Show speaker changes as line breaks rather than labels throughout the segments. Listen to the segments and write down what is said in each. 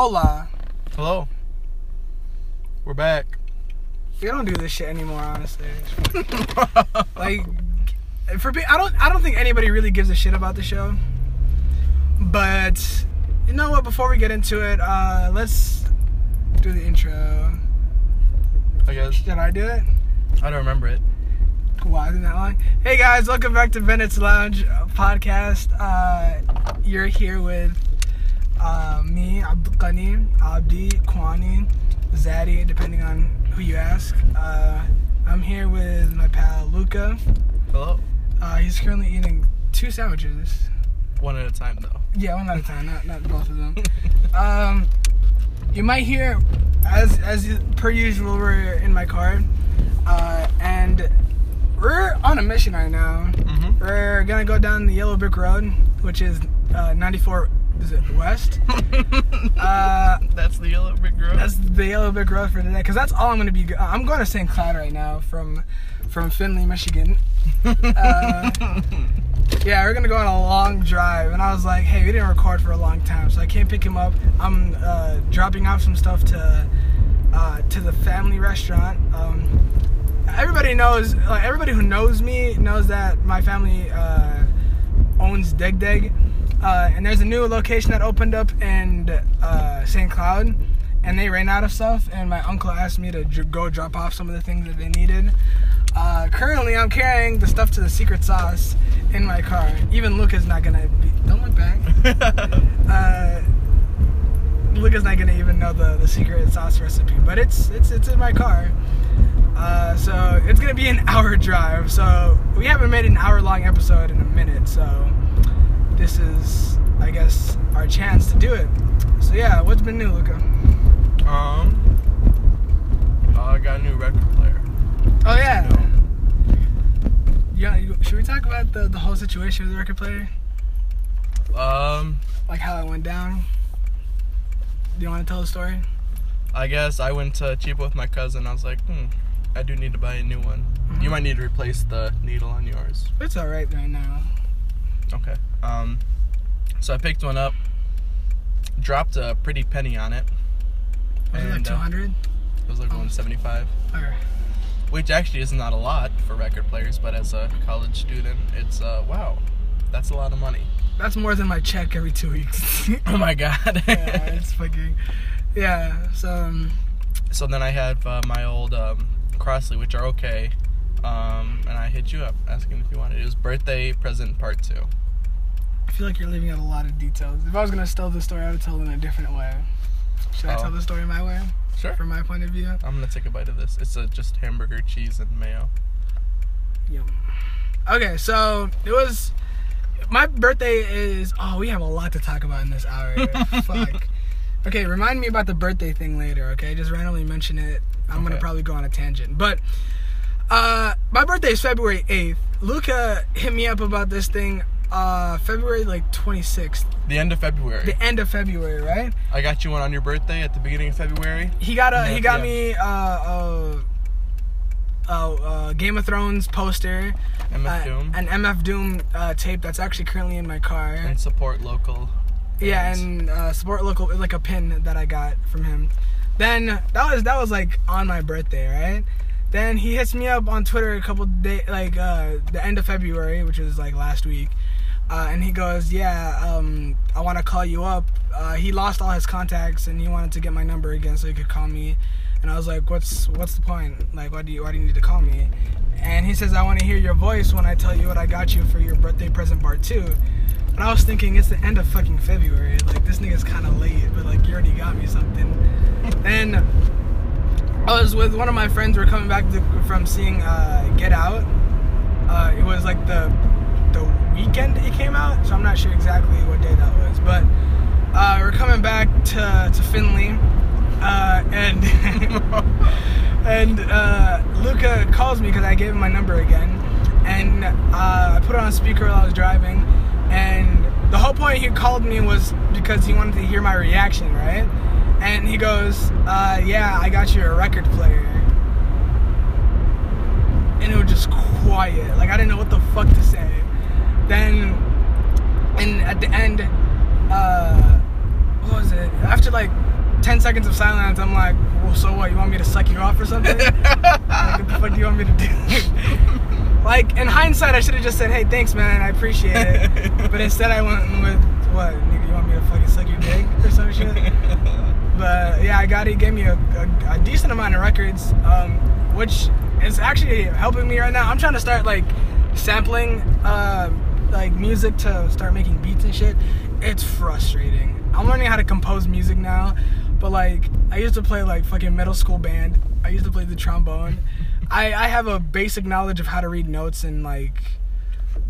Hola.
Hello. We're back.
We don't do this shit anymore, honestly. like, for pe- I don't, I don't think anybody really gives a shit about the show. But you know what? Before we get into it, uh, let's do the intro.
I guess.
Should I do it?
I don't remember it.
Why isn't that long? Hey guys, welcome back to Bennett's Lounge podcast. Uh, you're here with uh, me, Abdul Ghani, Abdi, Kwani, Zaddy, depending on who you ask. Uh, I'm here with my pal Luca.
Hello.
Uh, he's currently eating two sandwiches.
One at a time, though.
Yeah, one at a time, not, not both of them. um, you might hear, as as per usual, we're in my car, uh, and we're on a mission right now.
Mm-hmm.
We're gonna go down the Yellow Brick Road, which is uh, 94. Is it west? uh,
That's the yellow brick road.
that's the Yellow Brick Road for today, because that's all I'm gonna be. I'm going to St. Cloud right now from from Findlay, Michigan. Uh, yeah, we're gonna go on a long drive, and I was like, hey, we didn't record for a long time, so I can't pick him up. I'm uh, dropping off some stuff to uh, to the family restaurant. Um, everybody knows, like everybody who knows me knows that my family uh, owns Deg Deg, uh, and there's a new location that opened up in uh, St. Cloud, and they ran out of stuff, and my uncle asked me to dr- go drop off some of the things that they needed. Uh, currently, I'm carrying the stuff to the secret sauce in my car. Even Luca's not gonna be. Don't look back. Uh, Luca's not gonna even know the, the secret sauce recipe, but it's it's it's in my car. Uh, so it's gonna be an hour drive. So we haven't made an hour long episode in a minute. So this is, I guess, our chance to do it. So yeah, what's been new, Luca?
um. I got a new record player.
Oh yeah. Yeah, you- should we talk about the, the whole situation with the record player?
Um.
Like how it went down? Do you want to tell the story?
I guess I went to cheap with my cousin. I was like, hmm, I do need to buy a new one.
Mhm.
You might need to replace the needle on yours.
It's all right right now.
Okay. Um. So I picked one up, dropped a pretty penny on it.
Was it like
And, uh,
200?
It was like 175.
Or
which actually is not a lot for record players, but as a college student, it's uh wow, that's a lot of money.
that's more than my check every two weeks.
Oh my god.
yeah, it's fucking. Yeah, so um,
so then I have uh, my old um, Crossley, which are okay, um, and I hit you up asking if you wanted. It was birthday present part two.
I feel like you're leaving out a lot of details. If I was gonna tell the story, I would tell it in a different way. Should I
Oh.
tell the story my way,
Sure.
from my point of view?
I'm gonna take a bite of this. It's uh, just hamburger, cheese, and mayo.
Yum. Okay, so it was my birthday is oh we have a lot to talk about in this hour. Fuck. Okay, remind me about the birthday thing later, okay? Just randomly mention it. I'm gonna probably go on a tangent. But uh my birthday is February 8th. Luca hit me up about this thing uh February like 26th.
The end of February.
The end of February, right?
I got you one on your birthday at the beginning of February.
He got a he got me uh uh uh, uh, Game of Thrones poster,
MF
uh,
Doom.
an MF Doom uh, tape that's actually currently in my car.
and support local.
Yeah, and uh, support local like a pin that I got from him. Then that was that was like on my birthday, right? Then he hits me up on Twitter a couple days, like uh, the end of February, which was like last week, uh, and he goes, "Yeah, um, I want to call you up." Uh, he lost all his contacts, and he wanted to get my number again so he could call me. And I was like, "What's what's the point? Like, why do you why do you need to call me?" And he says, "I want to hear your voice when I tell you what I got you for your birthday present part two. And I was thinking, it's the end of fucking February. Like, this nigga's kind of late, but like, you already got me something. and I was with one of my friends. We are coming back to, from seeing uh, Get Out. Uh, it was like the the weekend it came out, so I'm not sure exactly what day that was. But uh, we're coming back to to Finley, uh, and and uh, Luca calls me because I gave him my number again, and uh, I put it on speaker while I was driving, and the whole point he called me was because he wanted to hear my reaction, right? And he goes, uh, "Yeah, I got you a record player." And it was just quiet. Like I didn't know what the fuck to say. Then, and at the end, uh, what was it? After like 10 seconds of silence, I'm like, well, so what? You want me to suck you off or something? like, what the fuck do you want me to do? like, in hindsight, I should have just said, hey, thanks, man. I appreciate it. but instead, I went with, what? Nigga, you want me to fucking suck your dick or some shit? But yeah, I got he gave me a, a, a decent amount of records, um, which is actually helping me right now. I'm trying to start like sampling uh, like music to start making beats and shit. It's frustrating. I'm learning how to compose music now, but like I used to play like fucking middle school band. I used to play the trombone. I I have a basic knowledge of how to read notes and like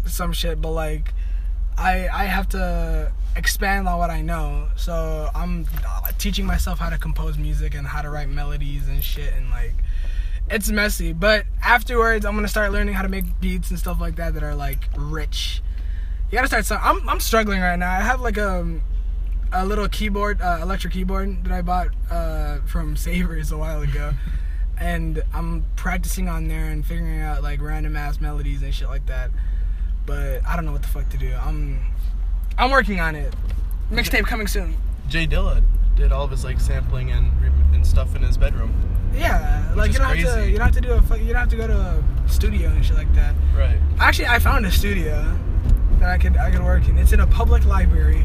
some shit, but like I I have to expand on what I know. So I'm teaching myself how to compose music and how to write melodies and shit and like it's messy. But afterwards, I'm gonna start learning how to make beats and stuff like that that are like rich. You gotta start. So I'm I'm struggling right now. I have like a a little keyboard, uh, electric keyboard that I bought uh, from Savers a while ago. And I'm practicing on there and figuring out like random ass melodies and shit like that. But I don't know what the fuck to do. I'm I'm working on it. Mixtape coming soon.
J Dilla did all of his like sampling and and stuff in his bedroom.
Yeah, like you don't have to
crazy.
you don't have to do a fuck- you don't have to go to a studio and shit like that.
Right.
Actually, I found a studio that I could I could work in. It's in a public library.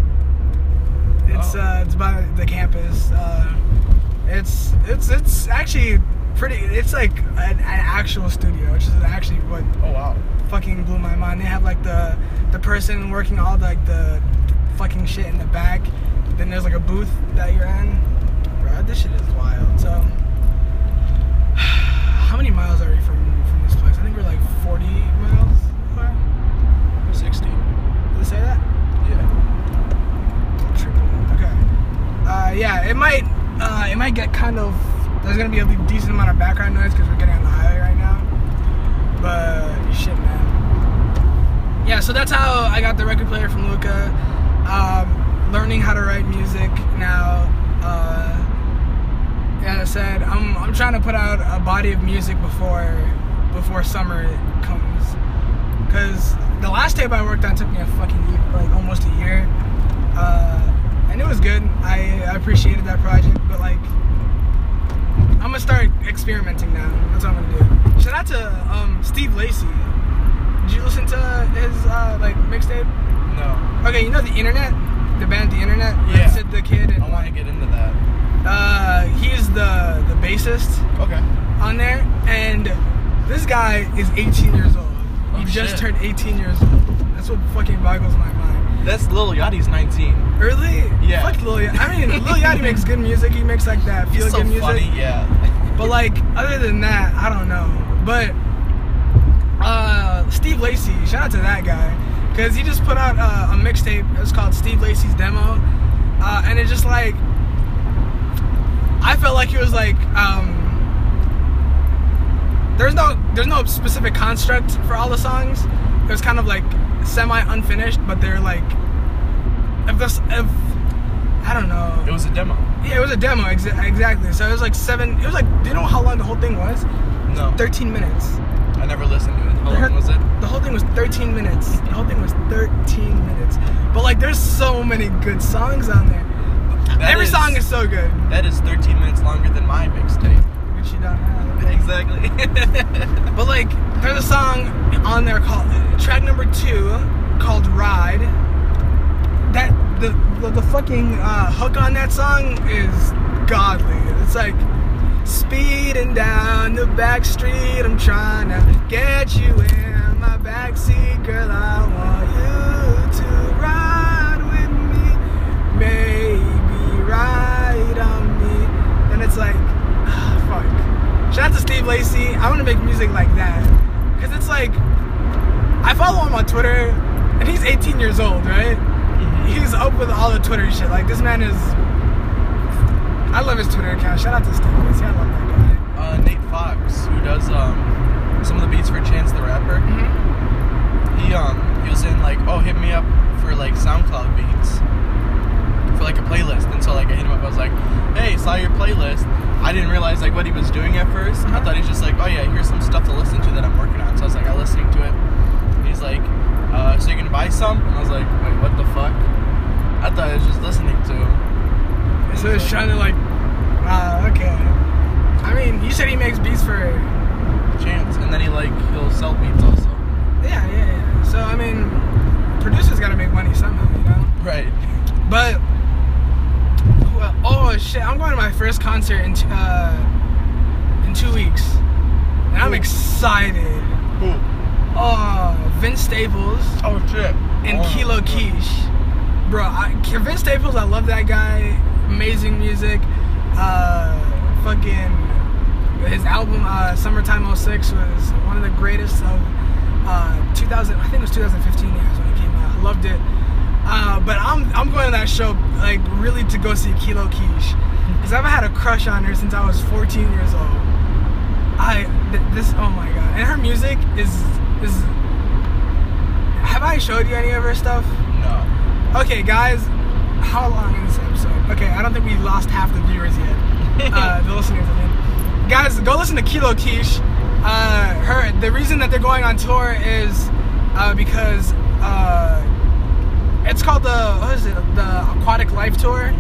It's
Oh.
uh it's by the campus. Uh, it's it's it's actually pretty. It's like an, an actual studio, which is actually what
Oh wow.
fucking blew my mind. They have like the the person working all the, like the fucking shit in the back. Then there's like a booth that you're in. Bro, this shit is wild. So, how many miles are we from from this place? I think we're like 40 miles. away.
Sixty.
Did it say that?
Yeah.
Triple. Okay. Uh, yeah, it might uh, it might get kind of. There's gonna be a decent amount of background noise because we're getting on the highway right now. But shit, man. Yeah, so that's how I got the record player from Luca. Um, learning how to write music now. Uh, yeah, I said I'm I'm trying to put out a body of music before before summer comes. Cause the last tape I worked on took me a fucking year, like almost a year, uh, and it was good. I, I appreciated that project, but like I'm gonna start experimenting now. That's what I'm gonna do. Shout out to um, Steve Lacy. Did you listen to his uh, like mixtape?
No.
Okay, you know the Internet, the band The Internet.
Yeah.
Sid the Kid. And,
I want to get into that.
uh, he's the the bassist
Okay.
on there, and this guy is 18 years old.
Oh, He
just
shit.
turned 18 years old. That's what fucking boggles my mind.
That's Lil Yachty's 19.
Really?
Yeah.
Fuck Lil Yachty. I mean, Lil Yachty makes good music. He makes like that feel
so
good music.
funny. Yeah.
But like, other than that, I don't know. But uh, Steve Lacy, shout out to that guy, because he just put out uh, a mixtape. It's called Steve Lacy's Demo, uh, and it just like, I felt like it was like, um, there's no there's no specific construct for all the songs. It was kind of like semi unfinished, but they're like, if this if I don't know.
It was a demo.
Yeah, it was a demo, exa- exactly. So it was like seven. It was like, do you know how long the whole thing was?
No.
13 minutes.
I never listened to it. How long was it?
The whole thing was 13 minutes. The whole thing was 13 minutes. But like, there's so many good songs on there.
That
Every
is-
song is so good.
That is 13 minutes longer than my mixtape.
Which you don't have.
Exactly.
But like, there's a song on there called track number two called "Ride." That the the, the fucking uh, hook on that song is godly. It's like speeding down the back street. I'm trying to get you in my backseat, girl. I want you to ride with me, baby, ride on me. And it's like, ah, fuck. Shout out to Steve Lacy. I want to make music like that. Because it's like, I follow him on Twitter, and he's 18 years old, right? He's up with all the Twitter shit. Like, this man is. I love his Twitter account. Shout out to Steve Lacy. I love that guy.
uh, Nate Fox, who does um some of the beats for Chance the Rapper, he um he was in like, oh, hit me up for like SoundCloud beats for like a playlist, and so like I hit him up. I was like, hey, saw your playlist. I didn't realize like what he was doing at 1st I thought he's just like, oh yeah, here's some stuff to listen to that I'm working on. So I was like, I was listening to it. And like, uh, so you can buy some? And I was like, wait, what the fuck? I thought I was just listening to him.
So it's trying to, like, Uh, okay. I mean, you said he makes beats for.
Chance, and then he like he'll sell beats also.
Yeah, yeah, yeah. So I mean, producers got to make money somehow, you know.
Right.
But well, oh shit, I'm going to my first concert in t- uh, in two weeks, and I'm excited.
Who?
Oh, Vince Staples
Oh shit.
and
Oh,
Kilo
good.
Kish, bro. I, Vince Staples, I love that guy. Amazing music. Uh, fucking his album uh, "Summertime 06 was one of the greatest of uh, 2000. I think it was 2015 years when it came out. I loved it. Uh, but I'm I'm going to that show like really to go see Kilo Kish because I've had a crush on her since I was 14 years old. I th- this oh my god, and her music is is. Have I showed you any of her stuff?
No.
Okay, guys, how long is this episode? Okay, I don't think we lost half the viewers yet. uh, the listeners, I mean. Guys, go listen to Kilo Kish. Uh, her the reason that they're going on tour is uh, because uh, it's called the what is it? The Aquatic Life Tour.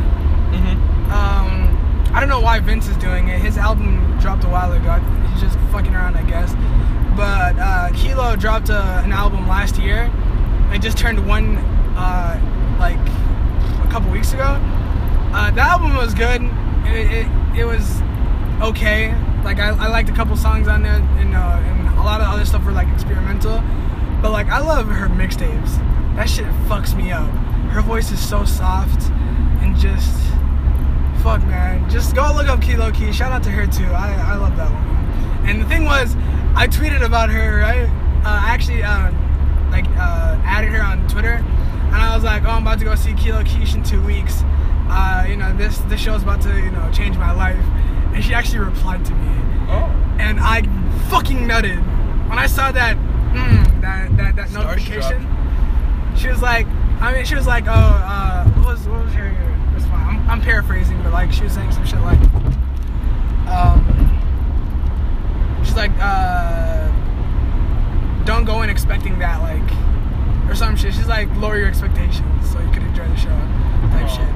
Mm-hmm.
Um, I don't know why Vince is doing it. His album dropped a while ago. He's just fucking around, I guess. But uh, Kilo dropped a, an album last year. It just turned one, uh, like a couple weeks ago. Uh, the album was good. It, it, it was okay. Like I, I liked a couple songs on there, and, uh, and a lot of other stuff were like experimental. But like I love her mixtapes. That shit fucks me up. Her voice is so soft and just fuck man. Just go look up Kilo Key. Shout out to her too. I, I love that one. And the thing was, I tweeted about her, right? Uh, I actually uh, like uh, added her on Twitter, and I was like, oh, I'm about to go see Kilo Kish in two weeks. Uh, you know, this this show's about to you know change my life. And she actually replied to me,
Oh.
and I fucking nutted when I saw that mm, that that, that notification. She was like, I mean, she was like, oh, uh, what was what was her response? I'm, I'm paraphrasing, but like she was saying some shit like, um, she's like, uh, don't go in expecting that, like, or some shit. She's like, lower your expectations so you can enjoy the show, type
Aw.
shit.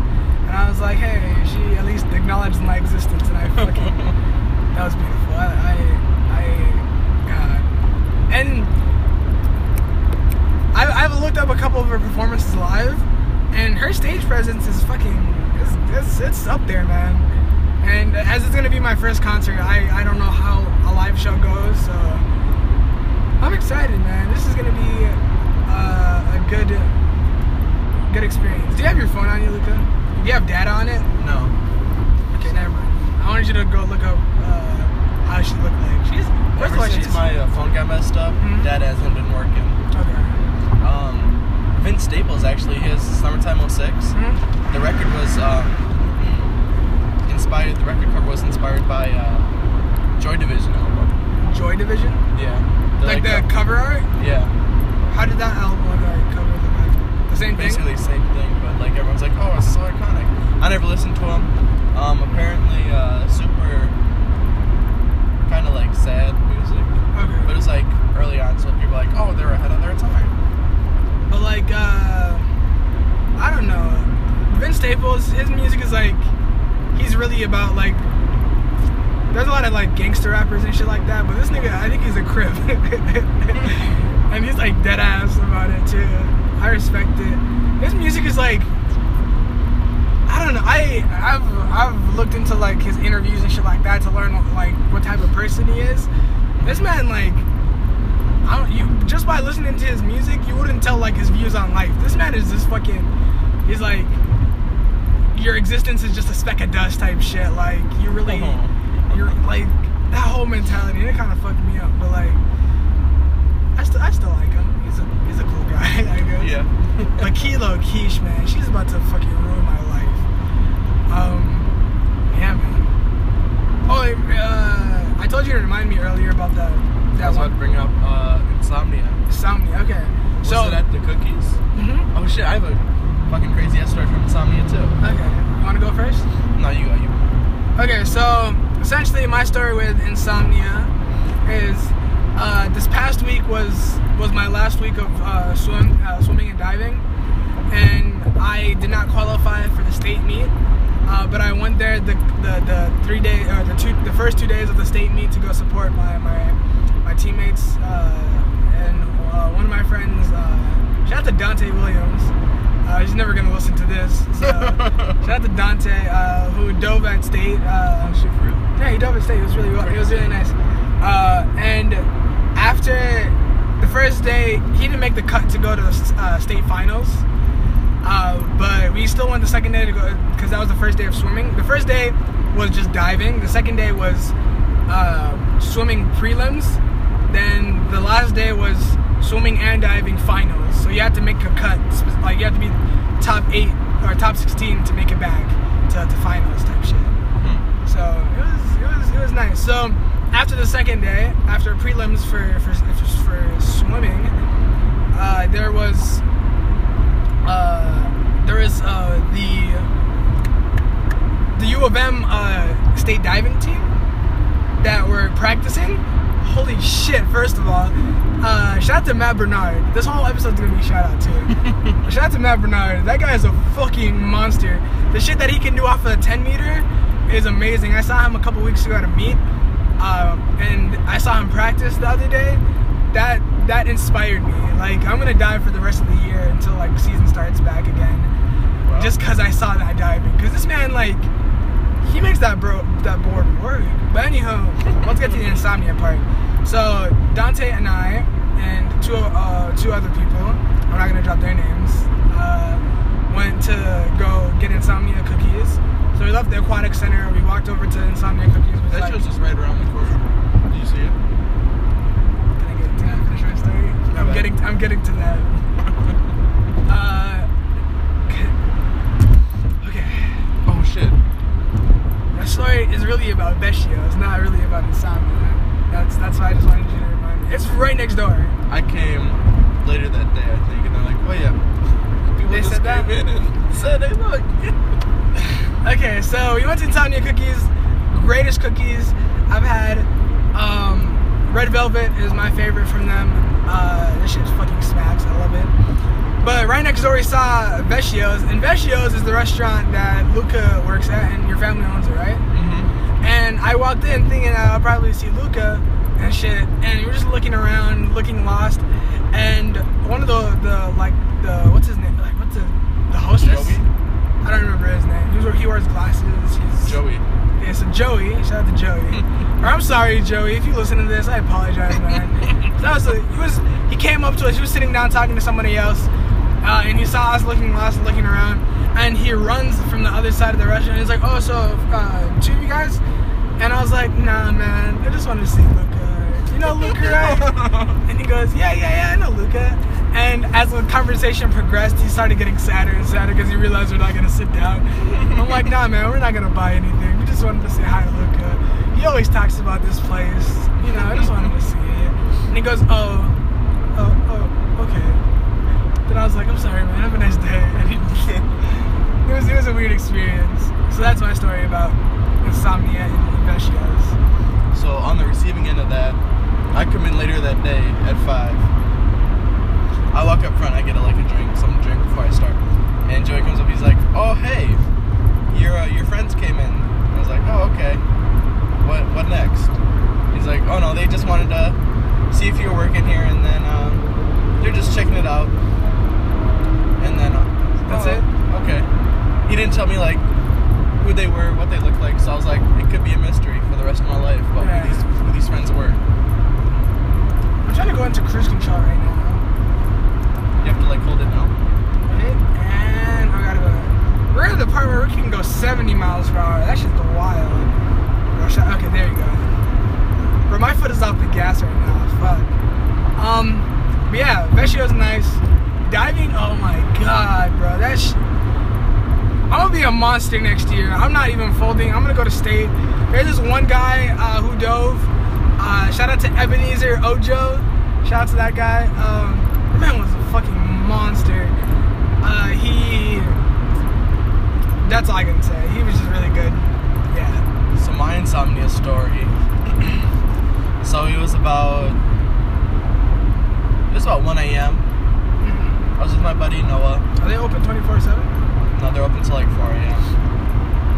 And I was like, hey, she at least acknowledged my existence, and I fucking, that was beautiful. I, I, I God, and I, I've looked up a couple of her performances live, and her stage presence is fucking, it's, it's, it's up there, man. And as it's gonna be my first concert, I, I don't know how live show goes, so I'm excited, man. This is gonna be uh, a good, good experience. Do you have your phone on you, Luca? Do you have data on it?
No.
Okay, never mind. I wanted you to go look up uh, how she looked like. She's first
Ever
of all,
since
she's
my uh, phone got messed up,
Mhm.
that hasn't been working.
okay.
Um, Vince Staples actually, his Summertime 06,
Mhm.
the record was um, inspired, the record cover was inspired by uh, Joy Division.
Joy Division,
Yeah.
like, the
uh,
cover art.
Yeah.
How did that album uh, cover look like? The same thing.
Basically the same thing, but like everyone's like, oh, it's so iconic. I never listened to him. Um, apparently, uh, super kind of like sad music.
Okay.
But it was like early on, so people were like, oh, they're ahead of their time.
But like, uh, I don't know. Vince Staples, his music is like, he's really about like. There's a lot of like gangster rappers and shit like that, but this nigga, I think he's a crip, and he's like dead ass about it too. I respect it. His music is like, I don't know. I I've I've looked into like his interviews and shit like that to learn like what type of person he is. This man like I don't you just by listening to his music, you wouldn't tell like his views on life. This man is just fucking he's like your existence is just a speck of dust type shit. Like you really
Uh-huh.
You're like that whole mentality, it kinda fucked me up. But like I still I still like him. He's a he's a cool guy, I guess.
Yeah.
But Kilo Kish, man, she's about to fucking ruin my life. Um, yeah, man. Oh, uh, I told you to remind me earlier about that
I
that
about to bring up uh, Insomnia.
insomnia. Okay,
Was
so
it at the cookies?
mhm.
Oh shit, I have a fucking crazy ass story from Insomnia too.
okay, you want to go first?
No, you go. You.
Okay, so essentially, my story with insomnia is uh, this past week was was my last week of uh, swim uh, swimming and diving, and I did not qualify for the state meet, uh, but I went there the, the, the three day or the two the first two days of the state meet to go support my my, my teammates uh, and uh, one of my friends. Uh, shout out to Dante Williams. Uh, he's never gonna listen to this. So shout out to Dante uh, who dove at state.
Shit for real.
yeah, he dove at state. It was really it was really nice. Uh, and after the first day, he didn't make the cut to go to the uh, state finals. Uh, but we still went the second day to go because that was the first day of swimming. The first day was just diving. The second day was uh, swimming prelims. Then the last day was swimming and diving finals. So you had to make a cut. Like you had to be top eight or top sixteen to make it back to, to finals type shit.
Hmm.
So it was it was it was nice. So after the second day, after prelims for for, for swimming, uh, there was uh, there was uh, the the U of M uh, state diving team that were practicing. Holy shit! First of all, uh, shout out to Matt Bernard. This whole episode's gonna be shout out to. shout out to Matt Bernard. That guy is a fucking monster. The shit that he can do off of the 10 meter is amazing. I saw him a couple weeks ago at a meet, uh, and I saw him practice the other day. That that inspired me. Like I'm gonna dive for the rest of the year until like the season starts back again,
Wow.
just cause I saw that diving. Cause this man like he makes that bro that board work. But anyhow, let's get to the insomnia part. So Dante and I and two uh, two other people, I'm not gonna drop their names, uh, went to go get insomnia cookies. So we left the aquatic center. And we walked over to insomnia cookies.
That
like,
show's just right around the corner. Did you see it?
Can I get? Can I finish my story?
Go
I'm getting. I'm getting to that. uh, okay.
Oh shit.
My story is really about Vecchio. It's not really about insomnia. That's that's why I just wanted you to remind me. It's right next door.
I came later that day, I think, and they're like, "Oh yeah." People
They said that?
in and said, "Hey, look."
Okay, so we went to Insomnia Cookies. Greatest cookies I've had. Um, Red Velvet is my favorite from them. Uh, this shit fucking smacks. I love it. But right next door, we saw Vecchio's, and Vecchio's is the restaurant that Luca works at, and your family owns it, right?
Mm-hmm.
And I walked in thinking I'll probably see Luca and shit, and we were just looking around, looking lost. And one of the the like the what's his name? Like what's the the hostess?
Joey.
I don't remember his name. He, was, he wears glasses. He's
Joey.
Yeah, so Joey. Shout out to Joey. or I'm sorry, Joey, if you listen to this, I apologize, man. that was a, he was he came up to us. He was sitting down talking to somebody else, uh, and he saw us looking lost, looking around, and he runs from the other side of the restaurant. He's like, "Oh, so uh, two of you guys?" And I was like, "Nah, man. I just wanted to see Luca. You know Luca, right?" And he goes, "Yeah, yeah, yeah. I know Luca." And as the conversation progressed, he started getting sadder and sadder because he realized we're not gonna sit down. I'm like, "Nah, man. We're not gonna buy anything. We just wanted to say hi to Luca. He always talks about this place. You know, I just wanted to see it." And he goes, "Oh, oh, oh, okay." Then I was like, "I'm sorry, man. Have a nice day." And he, it was it was a weird experience. So that's my story about insomnia and Vecchios.
So on the receiving end of that, I come in later that day at five. I walk up front. I get a, like a drink, some drink before I start. And Joey comes up. He's like, "Oh hey, your uh, your friends came in." I was like, "Oh okay. What what next?" He's like, "Oh no, they just wanted to see if you were working here, and then um, they're just checking it out." And then uh,
That's
"Oh,
it?
Okay. He didn't tell me like who they were, what they looked like. So I was like, it could be a mystery for the rest of my life. But
Yeah.
who these who these friends were.
I'm trying to go into cruise control right now.
You have to like hold it?
And I gotta go. We're at the part where we can go 70 miles per hour. That shit's wild. Okay, there you go. Bro, my foot is off the gas right now. Fuck. Um, but yeah, Vecchio's nice. Diving, oh my god, bro. That's. I'm gonna be a monster next year. I'm not even folding. I'm gonna go to state. There's this one guy uh, who dove. Uh, shout out to Ebenezer Ojo. Shout out to that guy. Um, man was monster. Uh, he. That's all I can say. He was just really good. Yeah.
So my insomnia story. so it was about. It was about 1 a.m. Mm-hmm. I was with my buddy Noah.
Are they open 24 7?
No, they're open till like 4 a.m.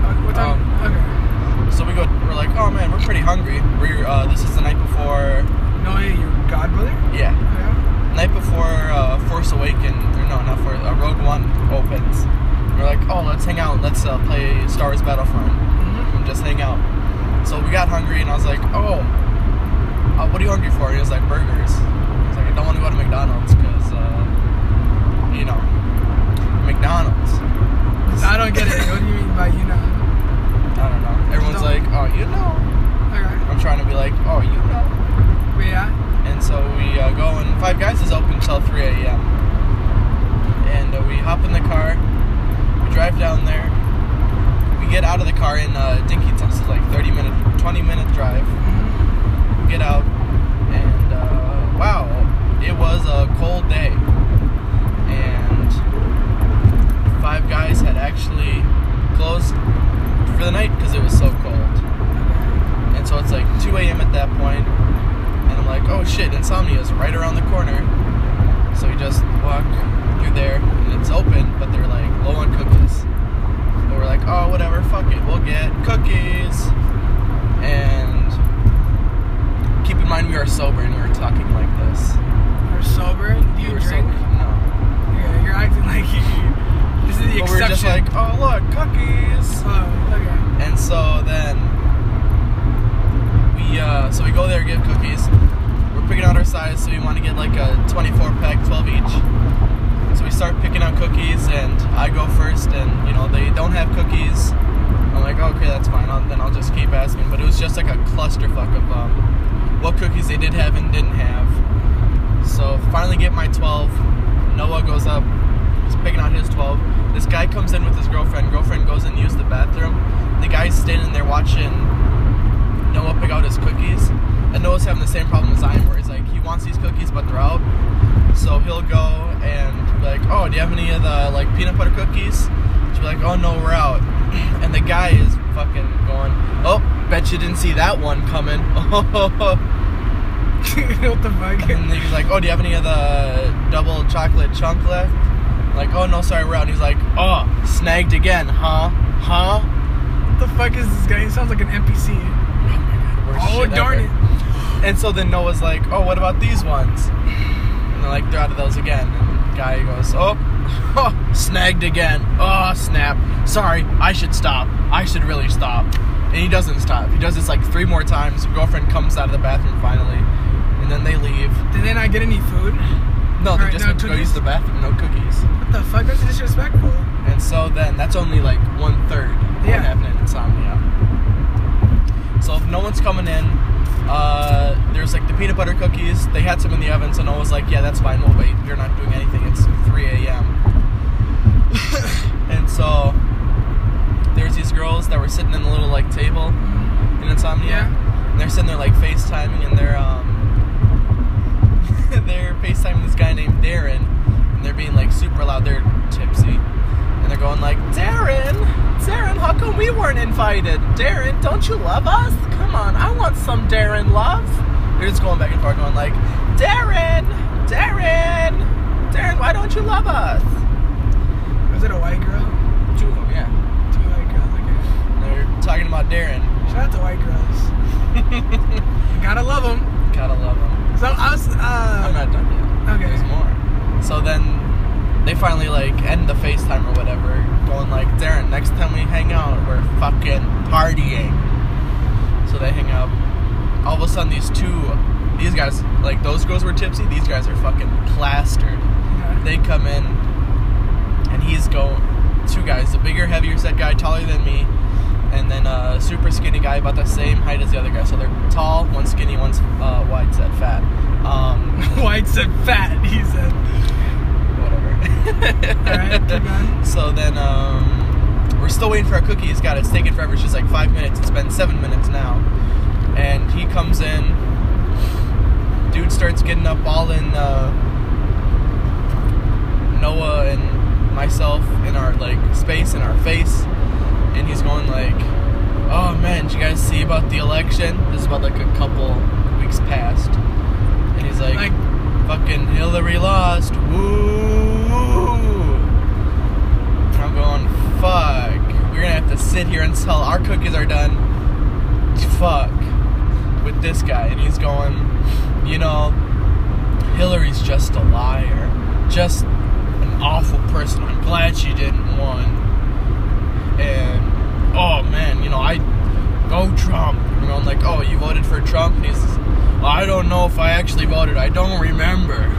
Uh, what time?
Um,
okay. So we go.
We're like, oh man, we're pretty hungry. We're uh, this is the night before.
No, you God brother.
Yeah night before uh, Force Awakens, or no, not Force, uh, Rogue One opens, we're like, oh, let's hang out, let's uh, play Star Wars Battlefront,
mm-hmm.
and just hang out. So we got hungry, and I was like, oh, uh, what are you hungry for? He was like, burgers. I was like, I don't want to go to McDonald's because, uh, you know, McDonald's.
I don't get it. what do you mean by you know?
I don't know. Everyone's
don't.
like, oh, you know. I'm trying to be like, oh, you know.
Yeah.
And so we uh, go, and Five Guys is open until 3 a.m. And uh, we hop in the car, we drive down there. We get out of the car in uh. This is like 30 minute, 20 minute drive. We get out, and uh, wow, it was a cold day. And Five Guys had actually closed for the night because it was so cold.
Okay.
And so it's like 2 a.m. at that point, and I'm like, oh shit, Insomnia is right around the corner. So we just walk through there, and it's open, but they're like low on cookies. But we're like, oh, whatever, fuck it, we'll get cookies. And keep in mind, we are sober and we were talking like this.
You're sober. Do
We
you
were
drink?
sober. No.
Yeah, you're acting like you. This is the
But we were
exception.
just like, oh, look, cookies.
Oh, okay.
And so then we uh, so we go there get cookies. We're picking out our size, so we want to get like a 24 pack, 12 each. So we start picking out cookies, and I go first, and you know they don't have cookies. I'm like, okay, that's fine. I'll, then I'll just keep asking. But it was just like a clusterfuck of um, what cookies they did have and didn't have. So finally get my 12. Noah goes up, he's picking out his 12. This guy comes in with his girlfriend. Girlfriend goes in to use the bathroom. The guy's standing there watching Noah pick out his cookies. And Noah's having the same problem as I am, where he's like, he wants these cookies, but they're out. So he'll go and be like, oh, do you have any of the like peanut butter cookies? She'll be like, oh no, we're out. And the guy is fucking going, oh, bet you didn't see that one coming.
what the fuck?
And he's like, "Oh, do you have any of the uh, double chocolate chunk left?" I'm like, "Oh no, sorry, we're out." And he's like, "Oh, snagged again, huh? Huh?"
What the fuck is this guy? He sounds like an NPC.
Oh worst
Oh darn
ever.
it!
And so then Noah's like, "Oh, what about these ones?" And they're like, "They're out of those again." And guy goes, "Oh, oh snagged again. Oh, snap. Sorry, I should stop. I should really stop." And he doesn't stop. He does this like three more times. Girlfriend comes out of the bathroom finally, and then they leave.
Did they not get any food?
No, they just
no
went to go
cookies?
use the bathroom. No cookies.
What the fuck? That's disrespectful.
And so then that's only like one third of
Yeah.
what happened in insomnia. So if no one's coming in, uh, there's like the peanut butter cookies. They had some in the oven, so Noah was like, "Yeah, that's fine. We'll wait. You're not doing anything. It's 3 a.m." and so there's these girls that were sitting in the little like table in insomnia.
Yeah.
And they're sitting there like FaceTiming, and they're um, they're FaceTiming this guy named Darren, and they're being like super loud. They're tipsy, and they're going like, Darren, Darren, how come we weren't invited? Darren, don't you love us? Come on, I want some Darren love. They're just going back and forth, going like, Darren, Darren, Darren, why don't you love us?
Was it a white girl?
Two of them, yeah.
Two white girls. Okay.
They're talking about Darren.
Shout out to white girls. You gotta love them.
Gotta love him.
So I was. Uh,
I'm not done yet.
Okay.
There's more. So then they finally like end the FaceTime or whatever, going like, Darren, next time we hang out, we're fucking partying. So they hang out. All of a sudden, these two, these guys, like those girls were tipsy. These guys are fucking plastered.
Okay.
They come in, and he's going. Two guys, the bigger, heavier set guy, taller than me, and then a super skinny guy, about the same height as the other guy. So they're tall, one skinny, one's uh, wide set, fat. Um,
White said fat. He said.
whatever.
Alright.
So then um, we're still waiting for our cookies. God, it's taking forever. It's just like five minutes. It's been seven minutes now. And he comes in. Dude starts getting up all in uh, Noah and myself in our like space in our face. And he's going like, "Oh man, did you guys see about the election? This is about like a couple weeks past." And he's like,
Like-
"Fucking Hillary lost. Woo!" I'm going, "Fuck. We're gonna have to sit here until our cookies are done." Fuck. With this guy, and he's going, "You know, Hillary's just a liar. Just an awful person. I'm glad she didn't win." and oh man, you know, I go Trump. You know, I'm like, oh, you voted for Trump, and he's, I don't know if I actually voted. I don't remember,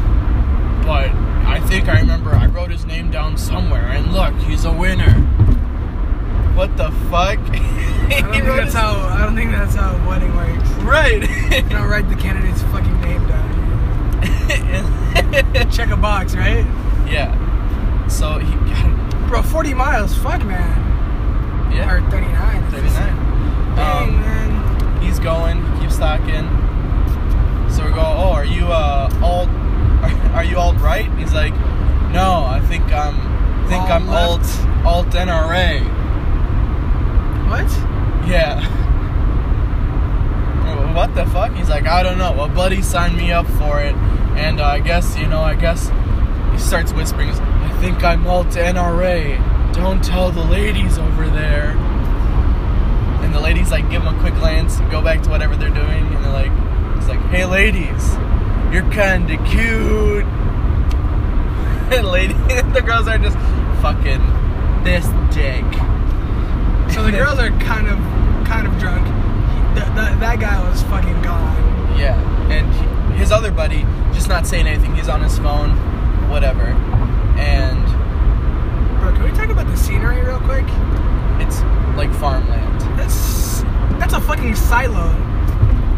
but I think I remember. I wrote his name down somewhere, and look, he's a winner. What the fuck?
I don't, think that's how, I don't think that's how a wedding works.
Right.
you don't write the candidate's fucking name down. Check a box, right?
Yeah. So he,
bro, 40 miles. Fuck, man
yeah.
Or 39.
39.
Dang,
Um,
man.
he's going, he keeps talking. So we go, oh, are you uh alt? Are, are you alt right? He's like, no, I think I'm, think
Alt
I'm alt,
left.
alt NRA.
What?
Yeah. What the fuck? He's like, I don't know. A buddy signed me up for it, and uh, I guess you know, I guess he starts whispering. I think I'm alt NRA. Don't tell the ladies over there. And the ladies like give him a quick glance, and go back to whatever they're doing, and they're like, it's like, Hey ladies, you're kinda cute. And lady, the girls are just fucking this dick.
So the girls are kind of, kind of drunk. Th- th- that guy was fucking gone.
Yeah, and he- his other buddy just not saying anything. He's on his phone, whatever. And
can we talk about the scenery real quick?
it's like farmland.
That's that's a fucking silo.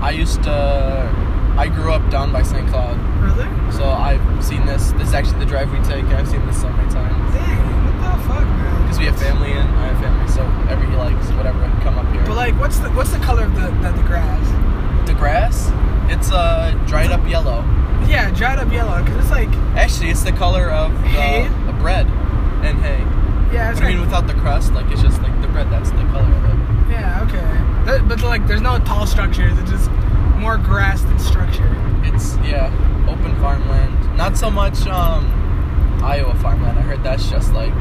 I used to. I grew up down by St. Cloud,
Really?
so I've seen this. This is actually the drive we take. I've seen this so many times.
Dang, what the fuck, man?
Because we have family and I have family, so whenever he likes, whatever, come up here.
But like, what's the what's the color of the the, the grass?
the grass, it's uh dried up yellow.
Yeah, dried up yellow. Cause it's like,
Actually, it's the color of the,
Hay?
the bread and hay.
Yeah, it's
But I
like,
mean, without the crust, like it's just like the bread. That's the color of it.
yeah, okay. There- but like, there's no tall structures. It's just more grass than structure.
It's yeah, open farmland. Not so much um Iowa farmland. I heard that's just like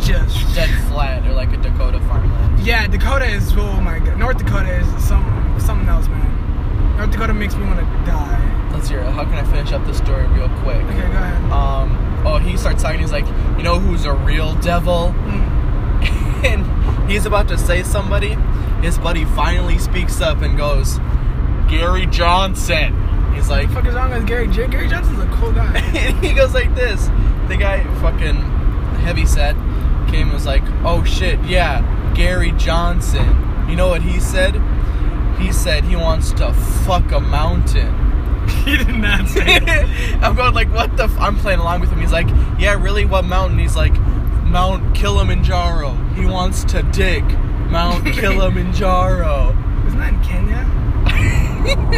Just
dead flat or like a Dakota farmland.
Yeah, Dakota is oh my god. North Dakota is some something else, man. North Dakota makes me want to die.
Let's hear it. How can I finish up the story real quick?
Okay, go ahead.
Um oh he starts talking, he's like, you know who's a real devil?
Mm.
and he's about to say somebody, his buddy finally speaks up and goes, Gary Johnson. He's like
What the fuck is wrong with Gary? J- Gary Johnson's a cool guy.
and he goes like this. The guy fucking heavy set came and was like, "Oh shit, yeah, Gary Johnson." You know what he said? He said he wants to fuck a mountain.
he did not say. that.
I'm going like, what the? F-? I'm playing along with him. He's like, yeah, really? What mountain? He's like, Mount Kilimanjaro. He wants to dig Mount Kilimanjaro.
Isn't that in Kenya? What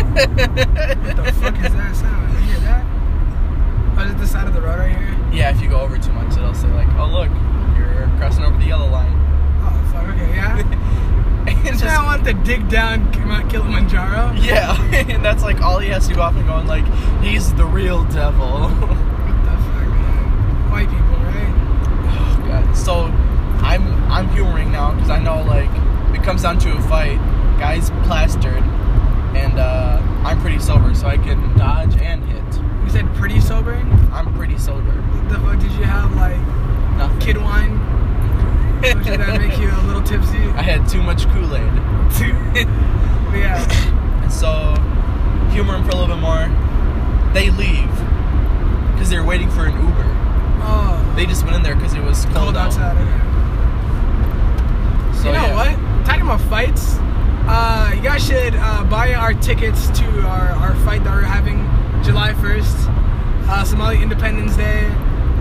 the fuck is that sound? You hear that? Oh, is it the side of the road right here?
Yeah, if you go over too much, it'll say like, oh look, you're crossing over the yellow line.
Oh fuck. Okay, yeah.
And just-
guy wanted to dig down Mount Kilimanjaro.
Yeah, and that's like all he has to go off and going like, he's the real devil.
What the fuck, man? White people, right?
oh god. So I'm I'm humoring now because I know like it comes down to a fight, guys plastered, and uh, I'm pretty sober, so I can dodge and hit.
You said pretty sober?
I'm pretty sober.
What the fuck did you have? Like
Nothing.
kid wine? Should that make you a little tipsy?
I had too much Kool Aid.
Yeah.
And so, humor him for a little bit more. They leave because they were waiting for an Uber.
Oh.
They just went in there because it was cold,
cold
out.
outside. Okay.
So,
you know
yeah.
what? Talking about fights, uh, you guys should uh, buy our tickets to our, our fight that we're having July 1st, uh, Somali Independence Day.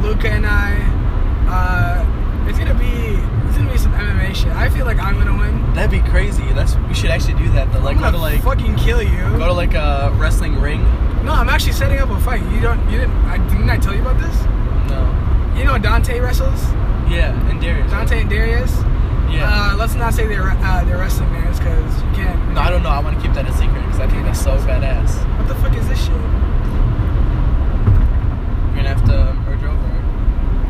Luca and I, uh, it's gonna be it's some MMA shit. I feel like I'm gonna win.
That'd be crazy. That's we should actually do that. Though. Like
I'm
go to like
fucking kill you.
go to like a wrestling ring.
no, I'm actually setting up a fight. You don't you didn't I, didn't I tell you about this?
No.
You know Dante wrestles?
Yeah, and Darius.
Dante and Darius.
Yeah.
Uh, let's not say they're uh, they're wrestling names because you can't.
no, I don't know. I want to keep that a secret because I think that's so badass.
What the fuck is this shit?
You're gonna have to merge over.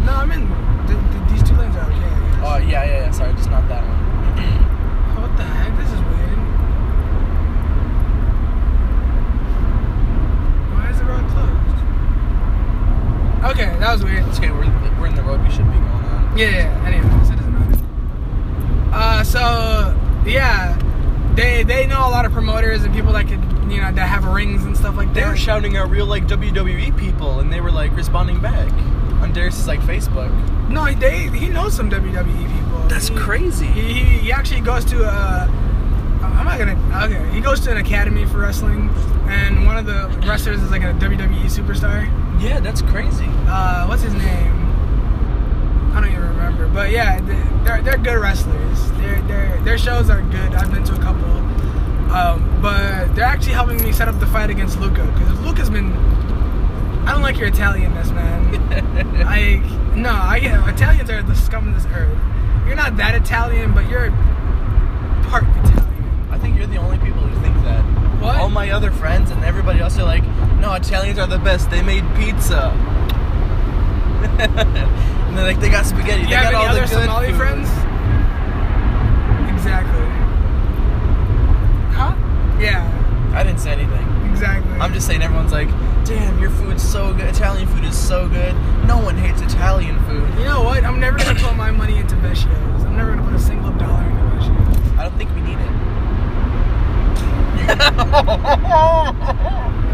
No, I'm in. Th- th- these two lanes are okay. I guess.
Oh yeah, yeah, yeah. Sorry, just not that one.
Oh, what the heck? This is weird. Why is the road closed? Okay, that was weird.
Okay. We're we're in the road. We should be going on.
Yeah, yeah, yeah. Anyways, it doesn't matter. Uh, so yeah, they they know a lot of promoters and people that could, you know, that have rings and stuff like that.
They were shouting out real like WWE people, and they were like responding back on Darius's like Facebook.
no, they he knows some WWE people.
That's
He-
crazy.
He, he, he actually goes to a. I'm not gonna. Okay, he goes to an academy for wrestling, and one of the wrestlers is like a WWE superstar.
Yeah, that's crazy.
Uh, what's his name? I don't even remember. But yeah, they- they're they're good wrestlers. Their their their shows are good. I've been to a couple. Um, but they're actually helping me set up the fight against Luca because Luca's been. I don't like your Italianness, man. Like, no, I get Italians are the scum of this earth. You're not that Italian, but you're part Italian.
I think you're the only people who think that.
What?
All my other friends and everybody else are like, no, Italians are the best. They made pizza. and then like they got spaghetti.
Do
they
you have
got
any
all the
other
good
Somali
food.
friends? Exactly. Huh? Yeah,
I didn't say anything.
exactly.
I'm just saying everyone's like, so good. Italian food is so good. No one hates Italian food.
You know what? I'm never gonna put my money into Vecchios. I'm never gonna put a single dollar into Vecchios.
I don't think we need it.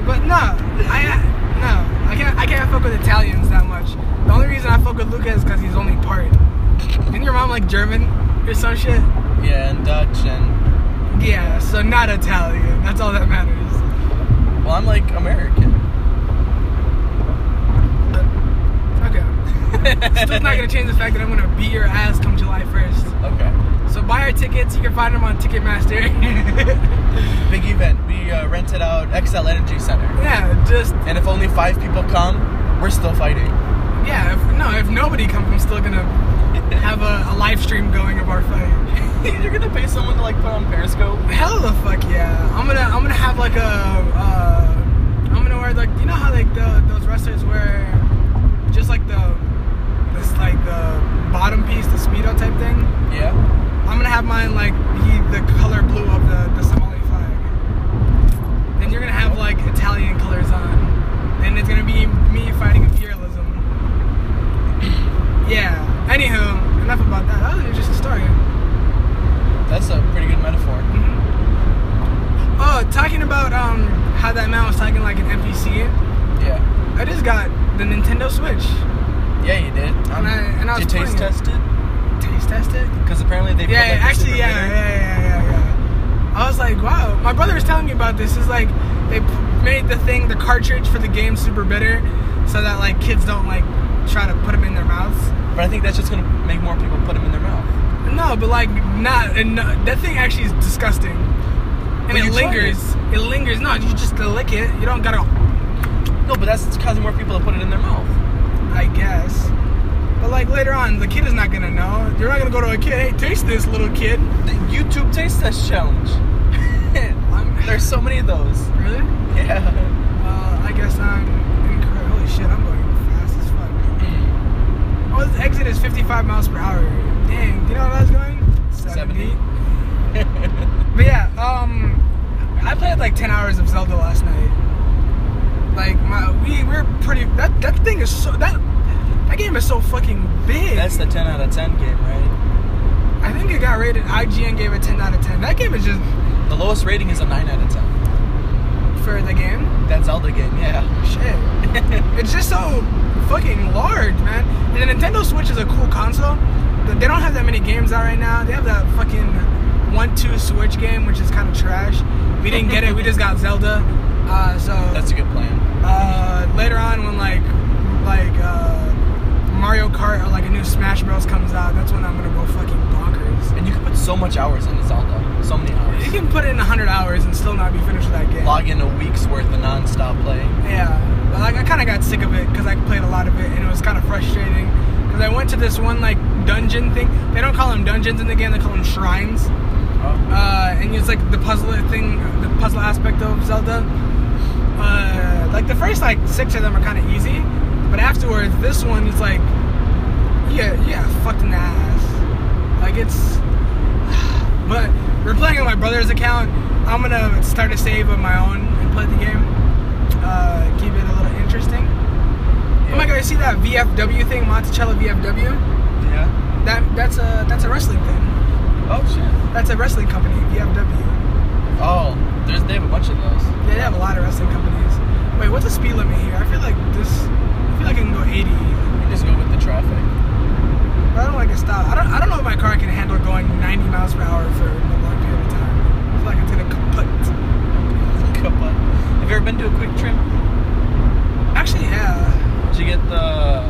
But no, I no, I can't. I can't fuck with Italians that much. The only reason I fuck with Luca is because he's only part. Isn't your mom like German or some shit?
yeah, and Dutch and
Yeah, so not Italian. That's all that matters.
well, I'm like American.
Okay. Still not gonna change the fact that I'm gonna beat your ass come July 1st.
Okay.
So buy our tickets. You can find them on Ticketmaster.
Big event. We uh, rented out Xcel Energy Center,
yeah, just
and if only five people come, we're still fighting.
yeah. If, no, if nobody comes, I'm still gonna have a, a live stream going of our fight.
You're gonna pay someone to like put on Periscope?
Hell of the fuck yeah! I'm gonna I'm gonna have like a uh, I'm gonna wear like you know how like the those wrestlers wear just like the like the bottom piece, the speedo type thing.
Yeah.
I'm gonna have mine like be the color blue of the, the Somali flag. Then you're gonna have like Italian colors on. And it's gonna be me fighting imperialism. yeah. Anywho, enough about that. That was just a story.
That's a pretty good metaphor.
Oh, talking about um how that man was talking like an NPC.
Yeah.
I just got the Nintendo Switch.
Yeah, you did. Um,
And I- and I was
did you taste
playing it.
test it?
Taste test it.
Because apparently they
Yeah,
like,
actually, yeah, yeah, yeah, yeah, yeah. I was like, wow. My brother was telling me about this. Is like they p- made the thing, the cartridge for the game, super bitter, so that like kids don't like try to put them in their mouths.
But I think that's just gonna make more people put them in their mouth.
No, but like not. And no, that thing actually is disgusting, and
But
it lingers. It. lingers. No, you just lick it. You don't gotta.
No, but that's causing more people to put it in their mouth.
I guess. But like later on, the kid is not gonna know. You're not gonna go to a kid. Hey, taste this, little kid.
The YouTube taste test challenge. There's so many of those.
really.
Yeah.
Well, I guess I'm incorrect. Holy shit, I'm going fast as fuck. Oh, this exit is 55 miles per hour. Dang, do you know I was going?
70.
But yeah, um, I played like 10 hours of Zelda last night. Like my, we we're pretty. That that thing is so that that game is so fucking big.
That's the 10 out of 10 game, right?
I think it got rated. IGN gave it 10 out of 10. That game is just
The lowest rating is a 9 out of 10.
for the game.
That Zelda game, yeah.
Shit. it's just so fucking large, man. And the Nintendo Switch is a cool console. But They don't have that many games out right now. They have that fucking one-two Switch game, which is kind of trash. We didn't get it. We just got Zelda. Uh, so
That's a good plan.
uh, later on, when like like uh, Mario Kart or like a new Smash Bros comes out, that's when I'm gonna go fucking bonkers.
And you can put so much hours into Zelda. So many hours.
You can put in 100 hours and still not be finished with that game.
log in a week's worth of non-stop playing.
Yeah, but, like I kind of got sick of it because I played a lot of it and it was kind of frustrating. Because I went to this one like dungeon thing. They don't call them dungeons in the game; they call them shrines.
Oh.
Uh, and it's like the puzzle thing, the puzzle aspect of Zelda. Uh, like the first like six of them are kind of easy, but afterwards, this one is like, yeah, yeah, fucked in the ass. Like it's. But we're playing on my brother's account. I'm gonna start a save of my own and play the game. Uh, keep it a little interesting. Oh my god, you see that VFW thing, Monticello VFW?
Yeah.
That that's a that's a wrestling thing.
Oh shit.
That's a wrestling company, VFW.
Oh, there's they have a bunch of those.
Yeah, they have a lot of wrestling companies. Wait, what's the speed limit here? I feel like this. I feel like I can go 80.
You just go with the traffic.
But I don't like to stop. I don't. I don't know if my car can handle going 90 miles per hour for a long period of time. I feel like it's gonna kaput.
Kaput. Have you ever been to a Kwik Trip?
Actually, yeah.
Did you get the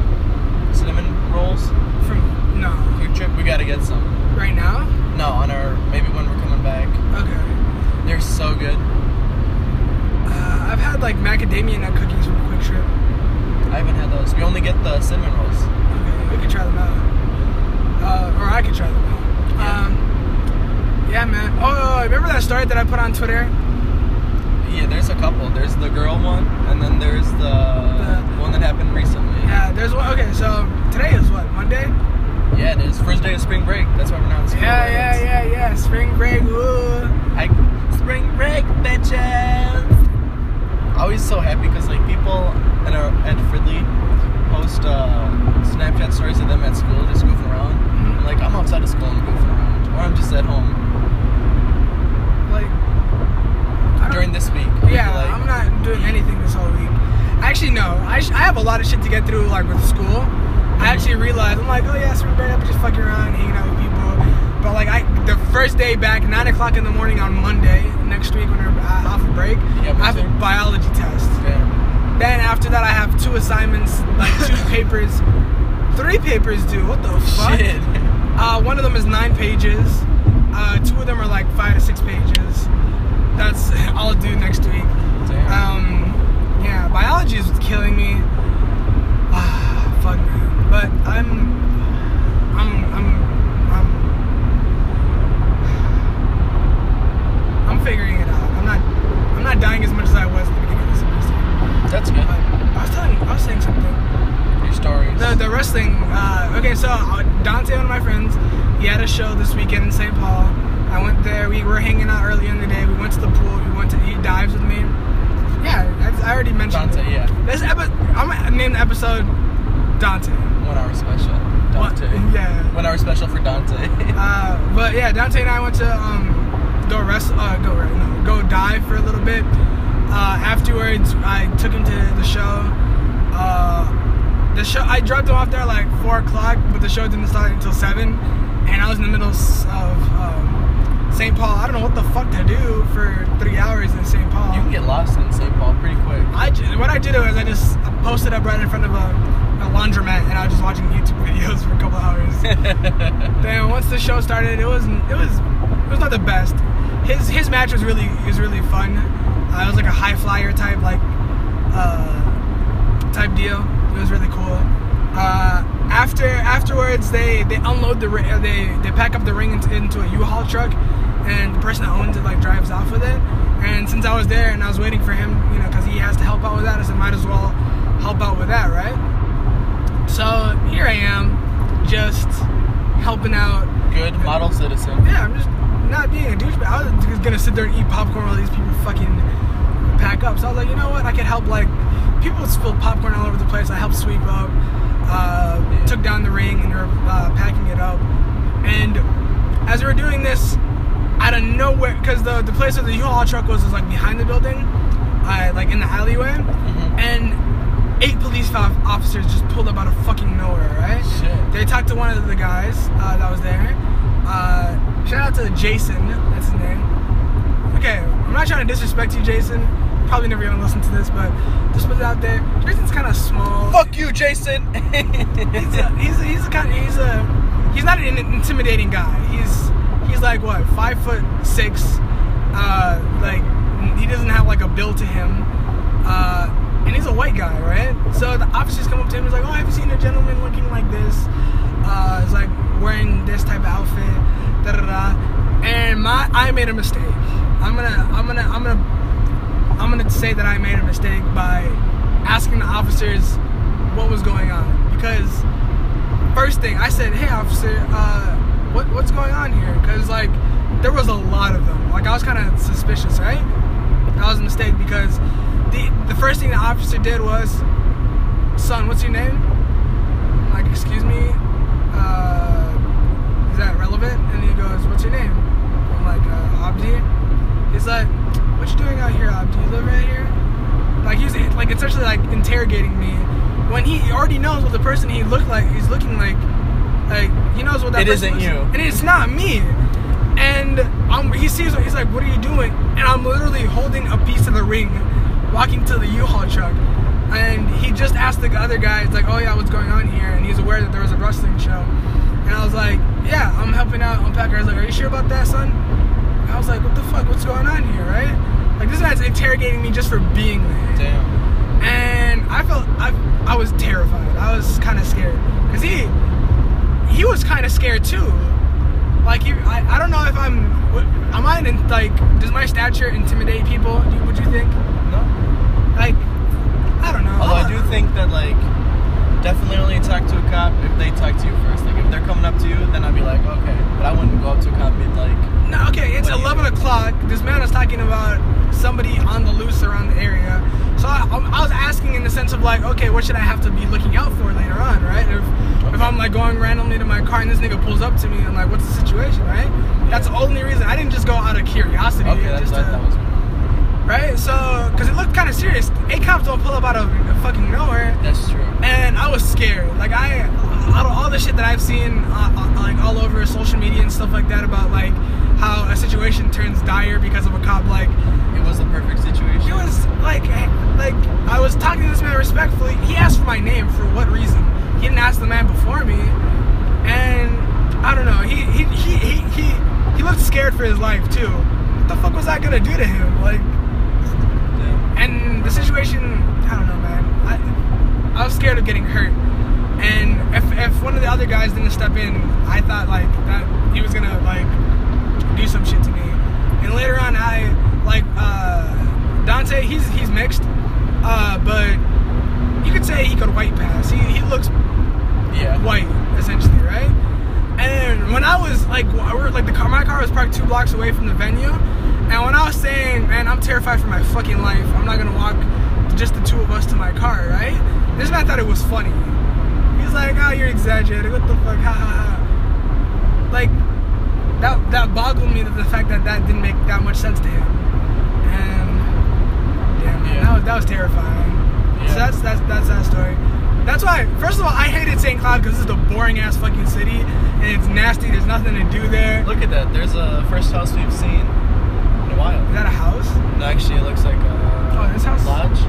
cinnamon rolls?
From no.
Kwik Trip. We gotta get some.
Right now.
No, on our maybe when we're coming back.
Okay.
They're so good.
Uh, I've had like macadamia nut cookies from Kwik Trip.
I haven't had those. We only get the cinnamon rolls.
Okay, we could try them out. Uh, or I could try them out.
Yeah.
Um, yeah, man. Oh, that I put on Twitter?
Yeah, there's a couple. There's the girl one, and then there's the,
The-
one that happened recently.
Yeah, there's one. Okay, so today is what Monday?
Yeah, it is. First day of spring break. That's why we're not in school.
Yeah, yeah, yeah, yeah. Spring break. Ooh.
I, spring break, bitches. I always so happy because like people at our at Fridley post uh, Snapchat stories of them at school just goofing around.
Mhm.
I'm like I'm outside of school and goofing around, or I'm just at home
Like I don't-
during this week.
Yeah,
like,
I'm not doing anything this whole week. Actually, no. I, sh- I have a lot of shit to get through, like with school. I actually realized I'm like, oh yeah, spring break. I'm just fucking around, hanging out with people. But like, I the first day back, nine o'clock in the morning on Monday next week when we're uh, off of break,
Yeah,
I have a biology test.
Damn.
Then after that, I have two assignments, like two papers, three papers due. What the fuck?
Shit.
Uh, one of them is nine pages. Uh, two of them are like five to six pages. That's all due next week.
Damn.
Um, yeah, biology is killing me. Ah, fuck man. But I'm, I'm, I'm, I'm, I'm figuring it out. I'm not, I'm not dying as much as I was at the beginning of the semester.
That's
But
good.
I was telling, you, I was saying something.
Your stories.
The, the wrestling. Uh, okay, so uh, Dante, one of my friends, he had a show this weekend in St. Paul. I went there. We were hanging out early in the day. We went to the pool. We went to eat dives with me. Yeah, I, already mentioned
Dante,
it.
yeah.
This epi- I'm gonna name the episode Dante.
One hour special. Dante.
What? Yeah.
One hour special for Dante.
Uh, but yeah, Dante and I went to um, go rest, uh, go no, go dive for a little bit. Uh, afterwards, I took him to the show. Uh, the show I dropped him off there like four o'clock, but the show didn't start until seven, and I was in the middle of um, St. Paul. I don't know what the fuck to do for three hours in St. Paul.
you can get lost in St. Paul pretty quick.
I what I did was I just posted up right in front of a, a laundromat, and I was just watching YouTube videos for a couple hours. Then once the show started, it was it was it was not the best. His his match was really was really fun. Uh, it was like a high flyer type like uh, type deal. It was really cool. Uh, after afterwards, they they unload the they they pack up the ring into, into a U-Haul truck, and the person that owns it like drives off with it. And since I was there and I was waiting for him, you know, because he has to help out with that, I said might as well help out with that, right? So here I am, just helping out
Good model citizen.
yeah, I'm just not being a douchebag. I was just gonna sit there and eat popcorn while these people fucking pack up. So I was like, you know what? I could help. Like, people spilled popcorn all over the place. I helped sweep up, uh, took down the ring, and were uh, packing it up. And as we were doing this, out of nowhere, because the the place where the U-Haul truck was was like behind the building, uh, like in the alleyway,
Mhm.
and eight police officers just pulled up out of fucking nowhere, right?
Shit.
They talked to one of the guys uh, that was there. Uh, shout out to Jason, that's his name. Okay, I'm not trying to disrespect you, Jason. Probably never gonna listen to this, but just put it out there. Jason's kind of small.
Fuck you, Jason.
He's a, he's a, he's a kind he's a he's not an intimidating guy. He's he's like what five foot six. Uh, like he doesn't have like a build to him. Uh, and he's a white guy, right? So the officers come up to him. He's like, "Oh, I've seen a gentleman looking like this? Uh, it's like wearing this type of outfit." Da da da. And my I made a mistake. I'm gonna I'm gonna I'm gonna I'm gonna say that I made a mistake by asking the officers what was going on because first thing I said, "Hey, officer, uh, what what's going on here?" Because like there was a lot of them. Like I was kind of suspicious, right? That was a mistake because the the first thing the officer did was, "Son, what's your name?" I'm like, "Excuse me, uh, is that relevant?" And he goes, "What's your name?" I'm like, uh, "Abdi." He was like, "What you doing out here, Ab? Do you live right here?" Like he's like essentially like interrogating me when he already knows what the person he looked like. He's looking like, like he knows what that.
It isn't you.
and it's not me. And um, he sees he's like, "What are you doing?" And I'm literally holding a piece of the ring, walking to the U-Haul truck. And he just asked the other guy, "It's like, oh yeah, what's going on here?" And he's aware that there was a wrestling show. And I was like, "Yeah, I'm helping out unpack." I was like, "Are you sure about that, son?" And I was like, "What the fuck? What's going on here, right?" Like this guy's interrogating me just for being there
Damn.
and I felt I, I was terrified. I was kind of scared because he he was kind of scared too. Like he, I, I don't know if I'm am I in, like does my stature intimidate people? Do- Would you think?
No.
Like I don't know.
Although I do think that like definitely only talk to a cop if they talk to you first. Like if they're coming up to you, then I'd be like, okay. But I wouldn't go up to a cop and be like,
No, okay, it's
What do you
11 o'clock. This man is talking about somebody on the loose around the area. So I, I'm- was asking in the sense of like, okay, what should I have to be looking out for later on, right? If, if I'm like going randomly to my car and this nigga pulls up to me and like, what's the situation, right? That's the only reason. I didn't just go out of curiosity.
okay, that's that,
to-
that was
right? So, because it looked kind of serious. Eight cops don't pull up out of fucking nowhere
that's true.
and I was scared. Like I, out of all the shit that I've seen, uh, uh, like all over social media and stuff like that, about like how a situation turns dire because of a cop. Like
It was the perfect situation.
it was like, like I was talking to this man respectfully. He asked for my name for what reason? He didn't ask the man before me, and I don't know. He he he he he, he looked scared for his life too. What the fuck was I gonna do to him? Like. And the situation, I don't know, man. I, I was scared of getting hurt. And if, if one of the other guys didn't step in, I thought like that he was gonna like do some shit to me. And later on, I like uh, Dante. He's he's mixed, uh, but you could say he could white pass. He he looks
Yeah.
white essentially, right? And when I was like, we're like the car, my car was parked two blocks away from the venue, and when I was saying, man, I'm terrified for my fucking life. I'm not gonna walk just the two of us to my car, right? This man thought it was funny. He's like, oh, you're exaggerating. What the fuck? Ha ha ha. Like that that boggled me that the fact that that didn't make that much sense to him. And damn, man,
Yeah.
that was that was terrifying.
Yeah.
So that's that's that's that story. That's why, first of all, I hated St. Cloud because this is the boring ass fucking city and it's nasty. There's nothing to do there.
Look at that. There's a first house we've seen while.
Is that a house?
No, actually, it looks like a
Oh, this house?
lodge.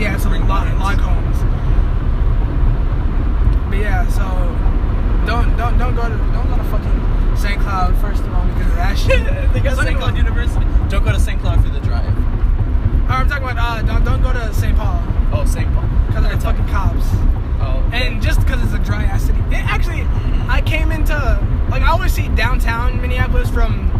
Yeah, it's a
Spring
log, log homes. But yeah, so don't don't don't go to don't go to fucking St. Cloud first of all because of that shit.
they got St. Cloud University. Don't go to St. Cloud for the drive.
Oh, I'm talking about uh, don't don't go to St. Paul
Oh, St. Paul.
because of the fucking cops.
Oh.
And just because it's a dry ass city. It actually, I came into like I always see downtown Minneapolis from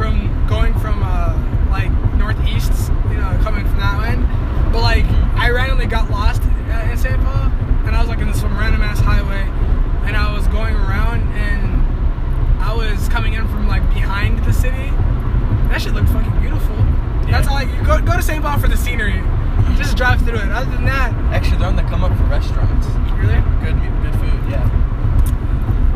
from going from uh, like northeast, you know, coming from that end. But like I randomly got lost in St. Paul, and I was like in some random ass highway, and I was going around, and I was coming in from like behind the city. That shit looked fucking beautiful. That's all. Like, go go to St. Paul for the scenery. Just drive through it. Other than that,
Actually, they're on the come up for restaurants.
really.
Good, mu- good food. Yeah.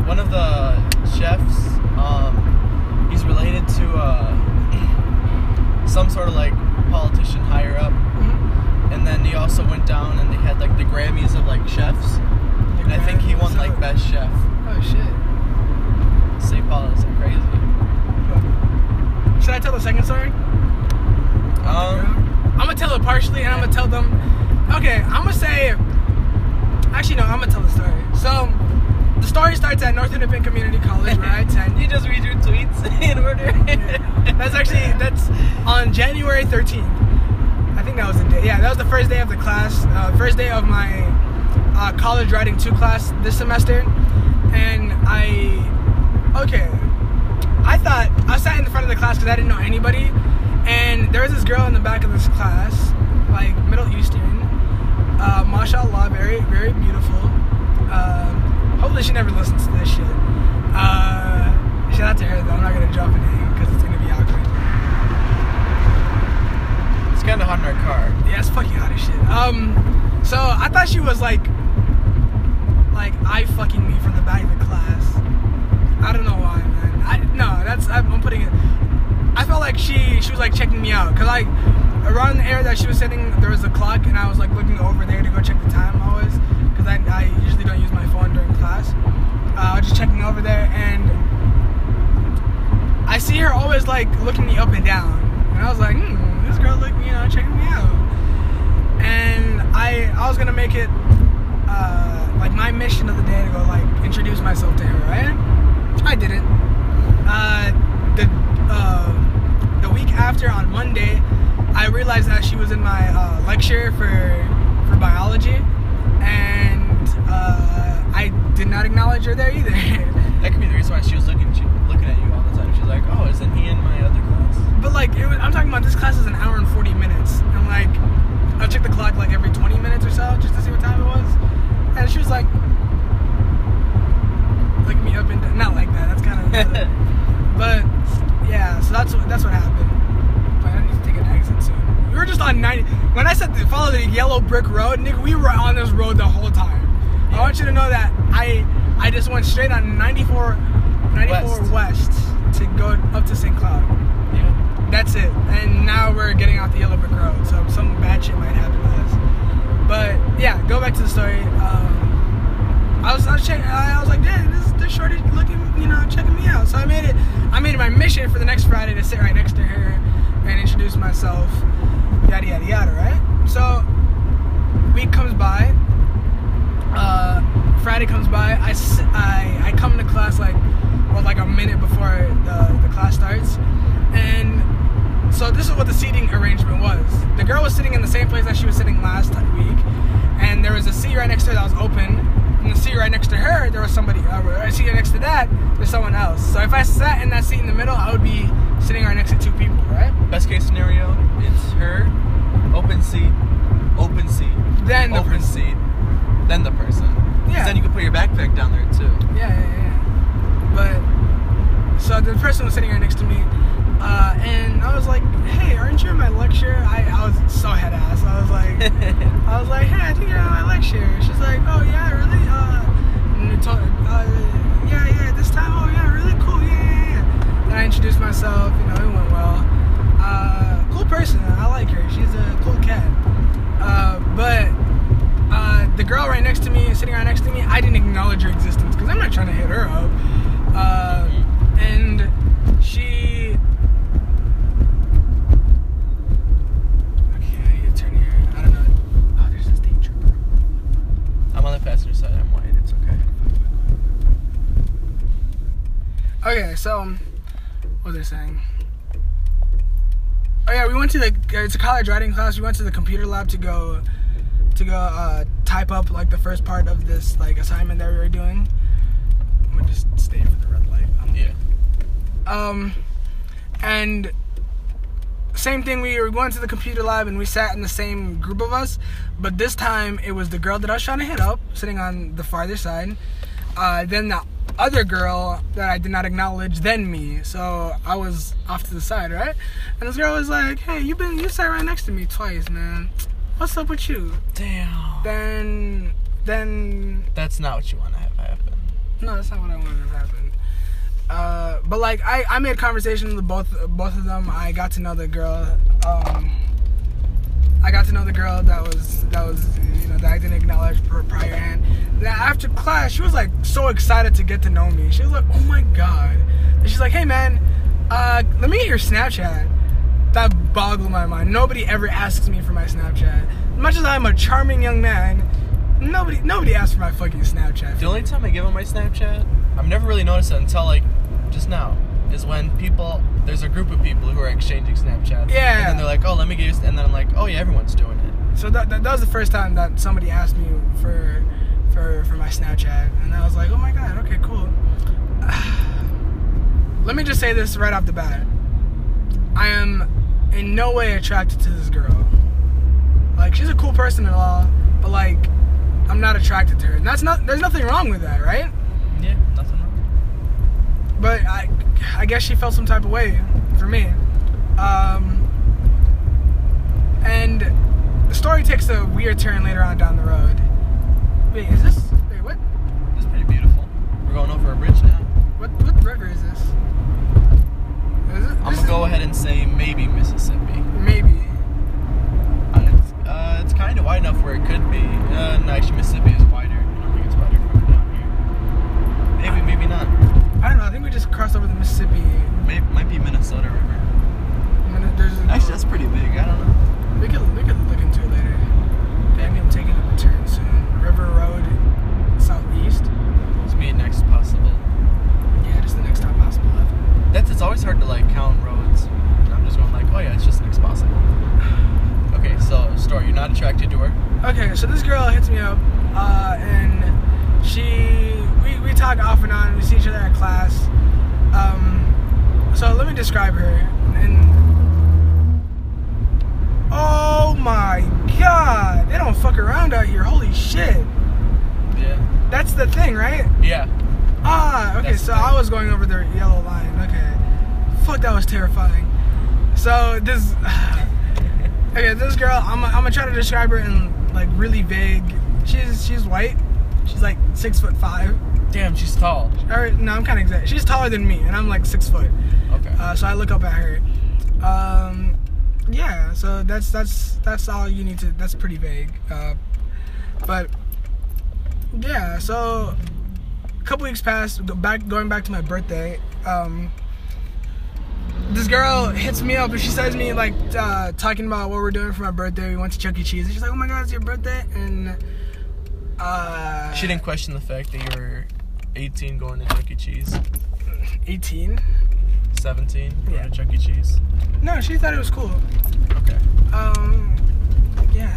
One of the chefs, um, he's related to uh, some sort of like politician higher up,
Mhm.
and then he also went down and they had like the Grammys of like chefs, and I think he won like best chef.
Oh shit.
St. Paul is like crazy.
Should I tell the second story?
Um,
I'm gonna tell it partially, and I'm gonna tell them. Okay, I'm gonna say. Actually, no, I'm gonna tell the story. So, the story starts at North Hennepin Community College, where I attend.
you just read your tweets in order.
That's actually that's on January 13th. I think that was the day. Yeah, that was the first day of the class. Uh, first day of my uh, college writing two class this semester, and I okay. I thought I sat in the front of the class because I didn't know anybody, and there was this girl in the back of this class, like Middle Eastern. Uh, mashallah, very very beautiful. Um, hopefully she never listens to this shit. Uh, shout out to her though. I'm not gonna drop a name because it's gonna be awkward.
it's kind of hot in our car.
Yeah, it's fucking hot as shit. Um, so I thought she was like, like I fucking me from the back of the class. I don't know why, man. I no, that's I'm, putting it. I felt like she she was like checking me out because like around the area that she was sitting there was a clock and I was like looking over there to go check the time always because I, I usually don't use my phone during class. Uh, I was just checking over there and I see her always like looking me up and down and I was like, hmm, this girl look you know checking me out. And I I was gonna make it uh, like my mission of the day to go like introduce myself to her, right? I didn't. Uh, the uh, the week after on Monday, I realized that she was in my uh, lecture for for biology, and uh, I did not acknowledge her there either.
That could be the reason why she was looking
so just to see what time it was, and she was like, looking me up and down. Not like that. That's kind of. But yeah, so that's what that's what happened. But I need to take an exit soon. We were just on 90. When I said to follow the yellow brick road, nigga, we were on this road the whole time. I want you to know that I I just went straight on 94 94 west,
West.
to go up to St. Cloud.
yeah.
That's it. And now we're getting off the yellow brick road, so some bad shit might happen. But yeah, go back to the story. Um, I was I was, I was like, damn, this this shorty looking, you know, checking me out. So I made it. I made it my mission for the next Friday to sit right next to her and introduce myself. Yada yada yada. Right. So week comes by. Uh, Friday comes by. I I come to class like well like a minute before the the class starts, and so this is what the seating arrangement was. The girl was sitting in the same place that she was sitting last week, and there was a seat right next to her that was open. And the seat right next to her, there was somebody. Uh, a seat right next to that, there's someone else. So if I sat in that seat in the middle, I would be sitting right next to two people, right?
Best case scenario, it's her, open seat, open seat,
Then the
open
person.
seat, then the person.
Yeah.
Then you can put your backpack down there too.
Yeah, yeah, yeah. But so the person was sitting right next to me, uh, and I was like, "Hey, aren't you in my lecture?" I, I was so head ass. I was like, I was like, "Hey, I think you're in my lecture." She's like, "Oh yeah, really?" Uh, told, uh, yeah, yeah, this time. Oh yeah, really cool. Yeah, yeah, yeah. Then I introduced myself. You know, it went well. Uh, cool person. I like her. She's a cool cat. Uh, but uh, the girl right next to me, sitting right next to me, I didn't acknowledge her existence because I'm not trying to hit her up. Uh, and she. Okay, I need to turn here. I don't know. Oh, there's a state trooper.
I'm on the passenger side. I'm white. It's okay.
Okay, so um, what was I saying? Oh yeah, we went to the it's a college writing class. We went to the computer lab to go to go uh, type up like the first part of this like assignment that we were doing. I'm gonna just stay for the red light. I'm
Yeah.
Um, and same thing. We were going to the computer lab and we sat in the same group of us, but this time it was the girl that I was trying to hit up, sitting on the farther side. Uh, then the other girl that I did not acknowledge, than me. So I was off to the side, right? And this girl was like, "Hey, you been you sat right next to me twice, man. What's up with you?"
Damn.
Then, then
That's not what you want to have happen.
no, that's not what I wanted to have happen. Uh, but like I, I made conversation with both both of them. I got to know the girl. Um, I got to know the girl that was that was you know that I didn't acknowledge prior. Then after class, she was like so excited to get to know me. She was like, "Oh my god!" And she's like, "Hey man, uh, let me get your Snapchat." That boggled my mind. Nobody ever asks me for my Snapchat. As much as I'm a charming young man, nobody nobody asks for my fucking Snapchat.
The only time I give them my Snapchat, I've never really noticed it until like just now, is when people there's a group of people who are exchanging Snapchat.
Yeah.
And then they're like, oh, let me get you, and then I'm like, oh yeah, everyone's doing it.
So that, that, that was the first time that somebody asked me for for for my Snapchat, and I was like, oh my god, okay, cool. Let me just say this right off the bat: I am in no way attracted to this girl. Like she's a cool person and all, but like I'm not attracted to her. And that's not. There's nothing wrong with that, right?
Yeah, nothing wrong.
But I, I guess she felt some type of way for me. Um, and the story takes a weird turn later on down the road. Wait, is this? Wait, what?
It's pretty beautiful. We're going over a bridge now.
What? What river is this? Is it,
I'm
this
gonna go ahead and say maybe Mississippi.
Maybe.
Uh, it's, uh, it's kind of wide enough where it could be. Uh, actually, Mississippi is wider. I don't think it's wider from down here. Maybe, maybe not.
I don't know. I think we just crossed over the Mississippi.
Maybe might be Minnesota River.
Mean,
Actually, that's pretty big. I don't know.
we could we could look into it later. Maybe I'm taking a turn soon. River Road, southeast.
It's me next possible.
Yeah, just the next stop possible left.
That's it's always hard to like count roads. I'm just going like, oh yeah, it's just next possible. Okay, so story. You're not attracted to her.
Okay, so this girl hits me up, uh, and she we, we talk off and on. We see each other at class. Um, so let me describe her. And oh my god, they don't fuck around out here. Holy shit,
Yeah.
that's the thing, right?
Yeah.
Ah, okay.
That's
So. I was going over the yellow line. Okay, fuck, that was terrifying. So this, okay, this girl, I'm, I'm gonna try to describe her in like really vague. She's she's white. She's like six foot five.
Damn, she's tall.
Or no, I'm kind of exact. She's taller than me, and I'm like six foot.
Okay.
Uh, so I look up at her. Um, yeah. So that's that's that's all you need to. That's pretty vague. Uh, but yeah. So a couple weeks passed. Back going back to my birthday. Um, this girl hits me up and she says me like uh, talking about what we're doing for my birthday. We went to Chuck E. Cheese. And she's like, "Oh my God, it's your birthday!" And uh,
she didn't question the fact that you were 18 going to Chuck E. Cheese,
18.
17 going
Yeah.
to Chuck E. Cheese.
No, she thought it was cool.
Okay.
Um, yeah.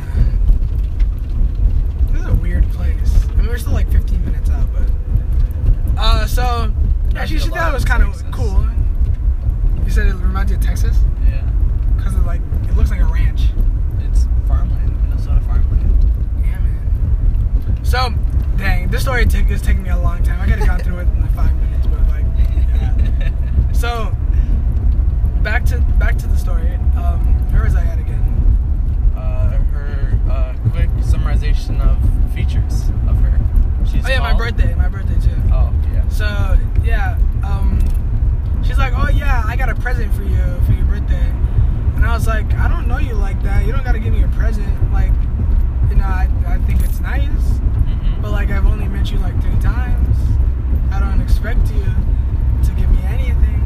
This is a weird place. I mean, we're still like 15 minutes out, but. Uh, so. Yeah, she, she thought it was kind of cool. You said it reminds you of Texas?
Yeah.
Because it, like, it looks like a ranch.
It's farmland, Minnesota farmland.
Yeah, man. So, dang, this story took is taking me a long time. I could have gone through it in like five minutes, but like, yeah. So, back to back to the story. Um, where was I at again?
uh, her uh, quick summarization of features of her. She's
Oh yeah, my birthday. My birthday too.
Oh yeah.
So yeah, um, she's like, "Oh yeah, I got a present for you for your birthday," and I was like, "I don't know you like that. You don't gotta give me a present. Like, you know, I, I think it's nice,
Mhm.
but like I've only met you like three times. I don't expect you to give me anything,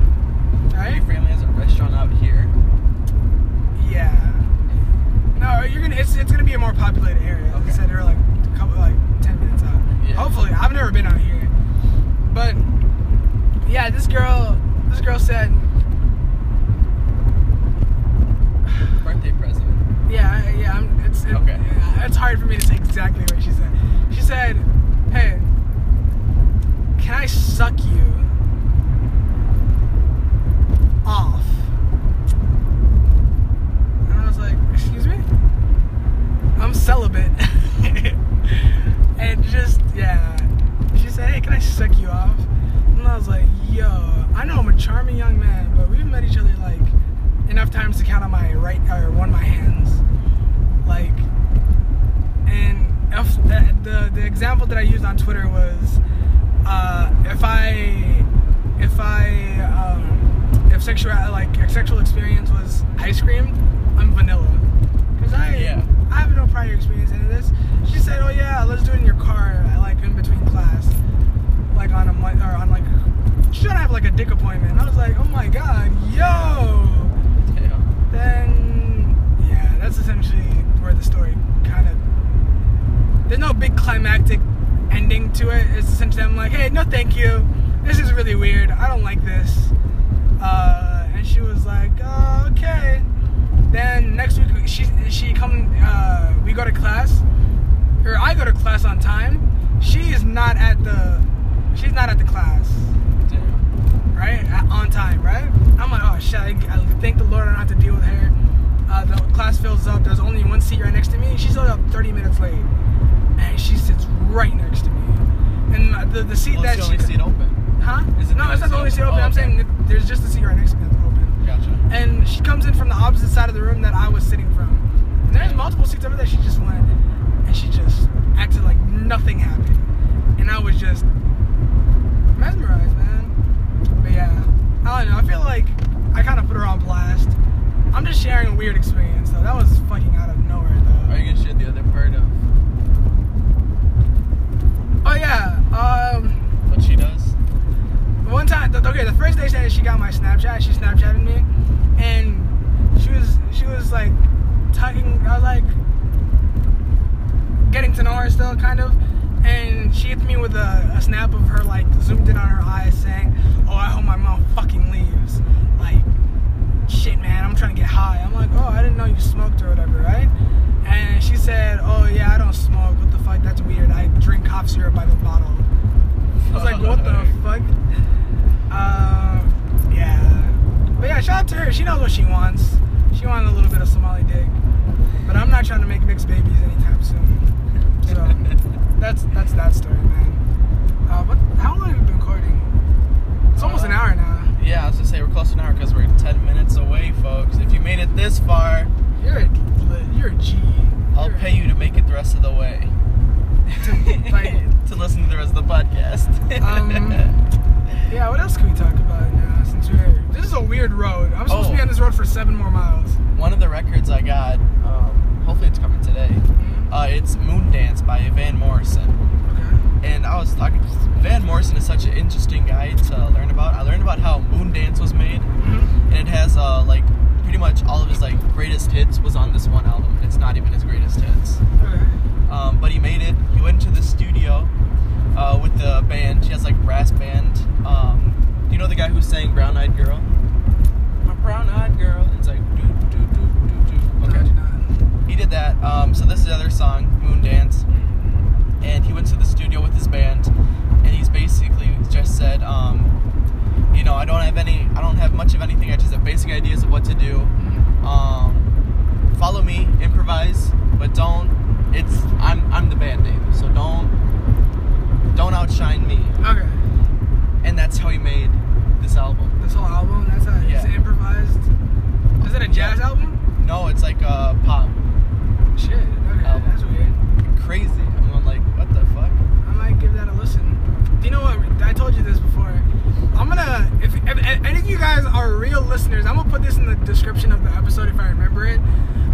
right?
Your family has a restaurant out here.
Yeah. No, you're gonna. It's, it's gonna be a more populated area. As I said, they're like a couple, like ten minutes out.
Yeah.
Hopefully, I've never been out here, but yeah, this girl, this girl said,
Birthday present.
yeah, yeah, I'm, it's it,
Okay.
yeah, it's hard for me to say exactly what she said. She said, hey, can I suck you off? And I was like, excuse me? I'm celibate. and just, yeah. She said, hey, can I suck you off? And I was like, yo, I know I'm a charming young man, but we've met each other like enough times to count on my right or one of my hands. Like, and if the, the, the example that I used on Twitter was uh, if I if I um, if sexual like sexual experience was ice cream, I'm vanilla. Cause I
Yeah.
I have no prior experience in this. She said, "Oh yeah, let's do it in your car, like in between class, like on a or on like." She should have like a dick appointment. I was like, "Oh my god, yo!"
Damn.
Then yeah, that's essentially where the story kind of. There's no big climactic ending to it. It's essentially I'm like, hey, no, thank you. This is really weird. I don't like this. Uh, and she was like, oh, okay. Then next week she she come. Uh, we go to class, or I go to class on time. She is not at the. She's not at the class
Damn.
right? On time, right? I'm like, oh shit, I, I thank the Lord I don't have to deal with her. Uh, the class fills up. There's only one seat right next to me. She's up 30 minutes late, and she sits right next to me. And the the seat
Well,
that
the only
she,
seat open.
huh?
Is it
no, it's not the
only seat
open.
open? Oh,
I'm
okay.
saying there's just a seat right next to me that's open.
Gotcha.
And she comes in from the opposite side of the room that I was sitting from. And there's multiple seats over there. She just went, and she just acted like nothing happened, and I was just mesmerized, man. But yeah, I don't know. I feel like I kind of put her on blast. I'm just sharing a weird experience though. That was fucking out of nowhere though.
Are you gonna share the other part of
Oh yeah. Um,
what she does?
one time. th- Okay, the first day she got my Snapchat, she Snapchatted me, and she was she was like talking. I was like getting to know her still, kind of. And she hit me with a, a snap of her like zoomed in on her eyes, saying, "Oh, I hope my mom fucking leaves." Like, shit, man, I'm trying to get high. I'm like, "Oh, I didn't know you smoked or whatever, right?" And she said, "Oh yeah, I don't smoke. What the fuck? That's weird. I drink cough syrup by the bottle." I was like, "What the fuck?" Uh, yeah. But yeah, shout out to her. She knows what she wants. She wanted a little bit of Somali dick. But I'm not trying to make mixed babies anytime soon. So that's that's that story, man. Uh, what? How long have we been recording? It's almost an
Uh,
hour now.
Yeah, I was gonna say we're close to an hour because we're 10 minutes away, folks. If you made it this far,
You're a you're a G.
I'll
You're a-
pay you to make it the rest of the way.
To,
to listen to the rest of the podcast.
Um, Yeah. What else can we talk about now? Since we're this is a weird road. I'm supposed to be
Oh.
on this road for seven more miles.
One of the records I got, um, hopefully it's coming today. Uh, it's Moondance by Van Morrison.
Okay.
And I was talking, Van Morrison is such an interesting guy to learn about. I learned about how Moondance was made,
Mhm.
and it has uh, like pretty much all of his like greatest hits was on this one album. It's not even his greatest hits. Um, but he made it. He went to the studio uh, with the band. He has like brass band. Um, do you know the guy who sang Brown Eyed Girl? My brown eyed girl. It's like do do do do do. Okay. He did that. Um, so this is the other song, Moondance, and he went to the studio with his band, and he's basically just said, um, you know, I don't have any, I don't have much of anything. I just have basic ideas of what to do. Um, follow me, improvise, but don't. It's I'm I'm the band name, so don't don't outshine me.
Okay.
And that's how he made this album.
This whole album, that's how it's
Yeah.
improvised. Is it a jazz album?
No, it's like a pop,
Shit. Okay,
Album.
that's weird.
crazy. I'm like, what the fuck?
I might give that a listen. Do you know what? I told you this before. I'm gonna, if, if, if any of you guys are real listeners, I'm gonna put this in the description of the episode if I remember it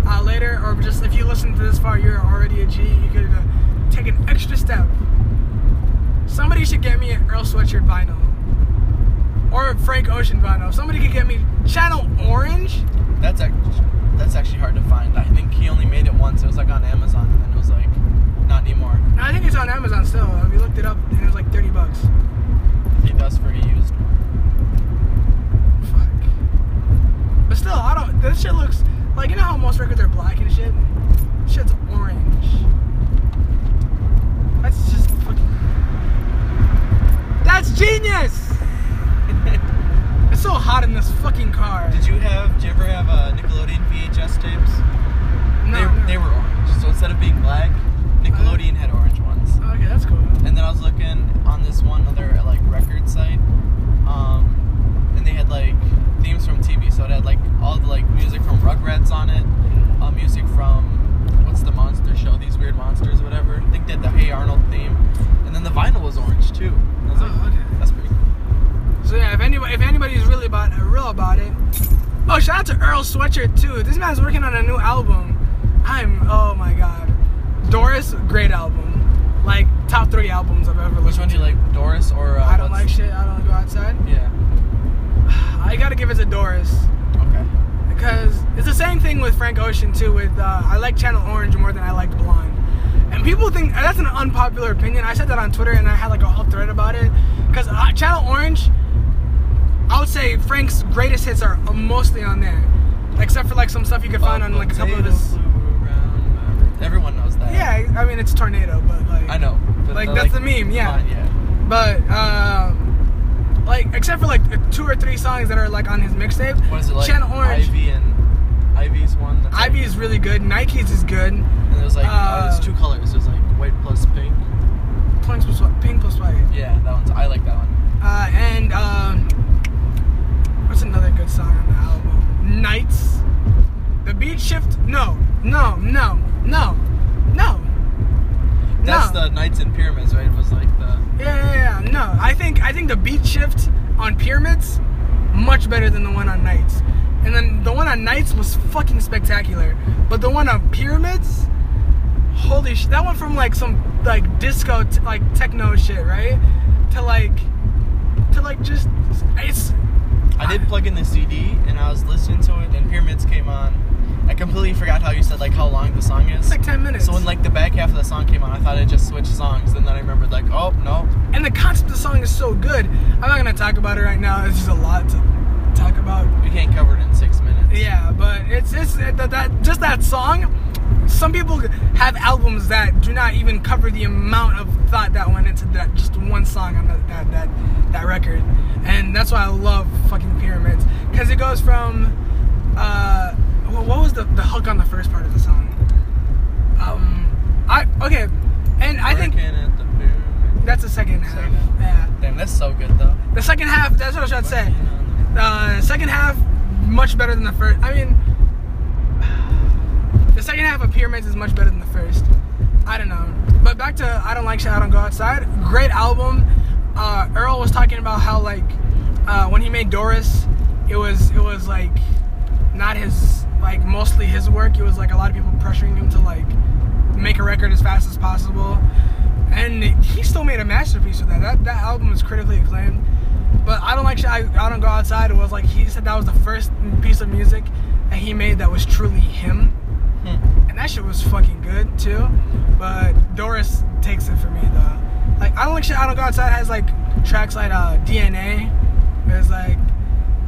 uh, later, or just if you listen to this far, you're already a G. You could uh, take an extra step. Somebody should get me an Earl Sweatshirt vinyl. Or a Frank Ocean vinyl. Somebody could get me Channel Orange.
That's actually that's actually hard to find. I think he only made it once. It was like on Amazon, and it was like not anymore.
I think it's on Amazon still. We looked it up and it was like 30 bucks.
He does for a used one.
Fuck. But still, I don't. This shit looks like you know how most records are black and shit. Shit's orange. That's just fucking. That's genius. It's so hot in this fucking car.
Did you have? Did you ever have a Nickelodeon VHS tapes?
No,
they,
no.
they were orange. So instead of being black, Nickelodeon had orange ones.
Okay, that's cool.
And then I was looking on this one other like record site, um, and they had like themes from TV. So it had like all the like music from Rugrats on it, uh, music from what's the monster show? These weird monsters, whatever. I think they had the Hey Arnold theme, and then the vinyl was orange too. And I was like,
Oh, okay.
that's pretty cool.
So yeah, if anybody if anybody's really about real about it, oh shout out to Earl Sweatshirt too. This man's working on a new album. I'm oh my god, Doris, great album. Like top three albums I've ever listened
Which one do you like, Doris or? Uh,
I don't like shit. I don't go outside.
Yeah.
I gotta give it to Doris
Okay.
because it's the same thing with Frank Ocean too. With uh, I like Channel Orange more than I liked Blonde, and people think that's an unpopular opinion. I said that on Twitter and I had like a whole thread about it because uh, Channel Orange, I would say Frank's greatest hits are mostly on there, except for like some stuff you could find on like a couple of his.
Everyone knows that.
Yeah, I mean it's Tornado, but like
I know.
Like, that's the meme, yeah.
line, yeah.
But uh, like except for like two or three songs that are like on his mixtape.
What is it like?
Channel Orange.
Ivy and Ivy's one. that's like-
Ivy is really good. Nike's is good.
And was like,
Uh,
oh, there's two colors. There's like white plus pink.
Pink plus white. Pink plus white.
Yeah, that one's. I like that one.
Uh, and um, what's another good song on the album? Nights. The beat shift. No, no, no, no, no.
That's
no.
the Nights and Pyramids, right? It was like the.
Yeah, yeah, yeah. No, I think I think the beat shift on Pyramids much better than the one on Nights. And then the one on Nights was fucking spectacular. But the one on Pyramids, holy shit, that went from like some like disco, t- like techno shit, right? To like, to like just, it's,
I did plug in the CD and I was listening to it, and Pyramids came on. I completely forgot how you said like how long the song is.
it's like 10 minutes.
So when like the back half of the song came on, I thought it just switched songs. And then I remembered like, oh no,
and the concept of the song is so good. I'm not gonna talk about it right now. It's just a lot to talk about.
we can't cover it in six minutes.
Yeah, but it's it's it, that, that just that song. Some people have albums that do not even cover the amount of thought that went into that just one song on that that that, that record, and that's why I love fucking Pyramids because it goes from uh, wh- what was the the hook on the first part of the song? Um, I okay, and I think
at the pyramid.
that's the second half.
Second.
Yeah,
Damn, that's so good though.
the second half. That's what I was trying to say.
The-
Uh, second half much better than the first. I mean, the second half of Pyramids is much better than the first. I don't know, but back to I don't like shit. I don't go outside. Great album. Uh, Earl was talking about how like uh, when he made Doris, it was it was like not his like mostly his work. It was like a lot of people pressuring him to like make a record as fast as possible, and he still made a masterpiece with that. That that album was critically acclaimed. But I don't like. I, I don't go outside. It was like he said that was the first piece of music that he made that was truly him,
Hmm.
and that shit was fucking good too. But Doris takes it for me though. Like I don't like shit. I don't go outside has like tracks like uh, DNA. There's like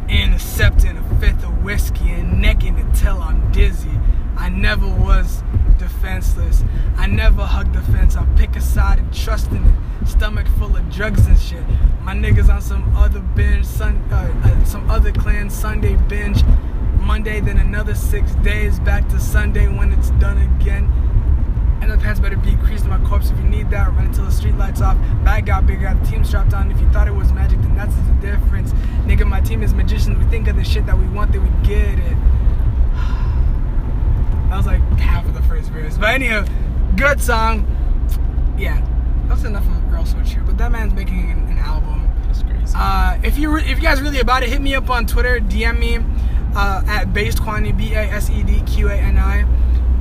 intercepting a fifth of whiskey, and necking until I'm dizzy. I never was defenseless. I never hugged the fence. I pick a side and trust in it. Stomach full of drugs and shit. My niggas on some other binge, sun, uh, uh, some other clan Sunday binge. Monday, then another six days. Back to Sunday when it's done again. And the pants better be creased in my corpse if you need that. Run until the street lights off. Bag got bigger, got the team strapped on. If you thought it was magic, then that's the difference. Nigga, my team is magicians. We think of the shit that we want, then we get it. That was like half of the first verse. But anyhow, good song. Yeah, that's enough of a girl Switch here. But that man's making an, an album.
That's crazy.
Uh, if you re- if you guys really about it, hit me up on Twitter, DM me uh, at based quantity b a s e d q a n i.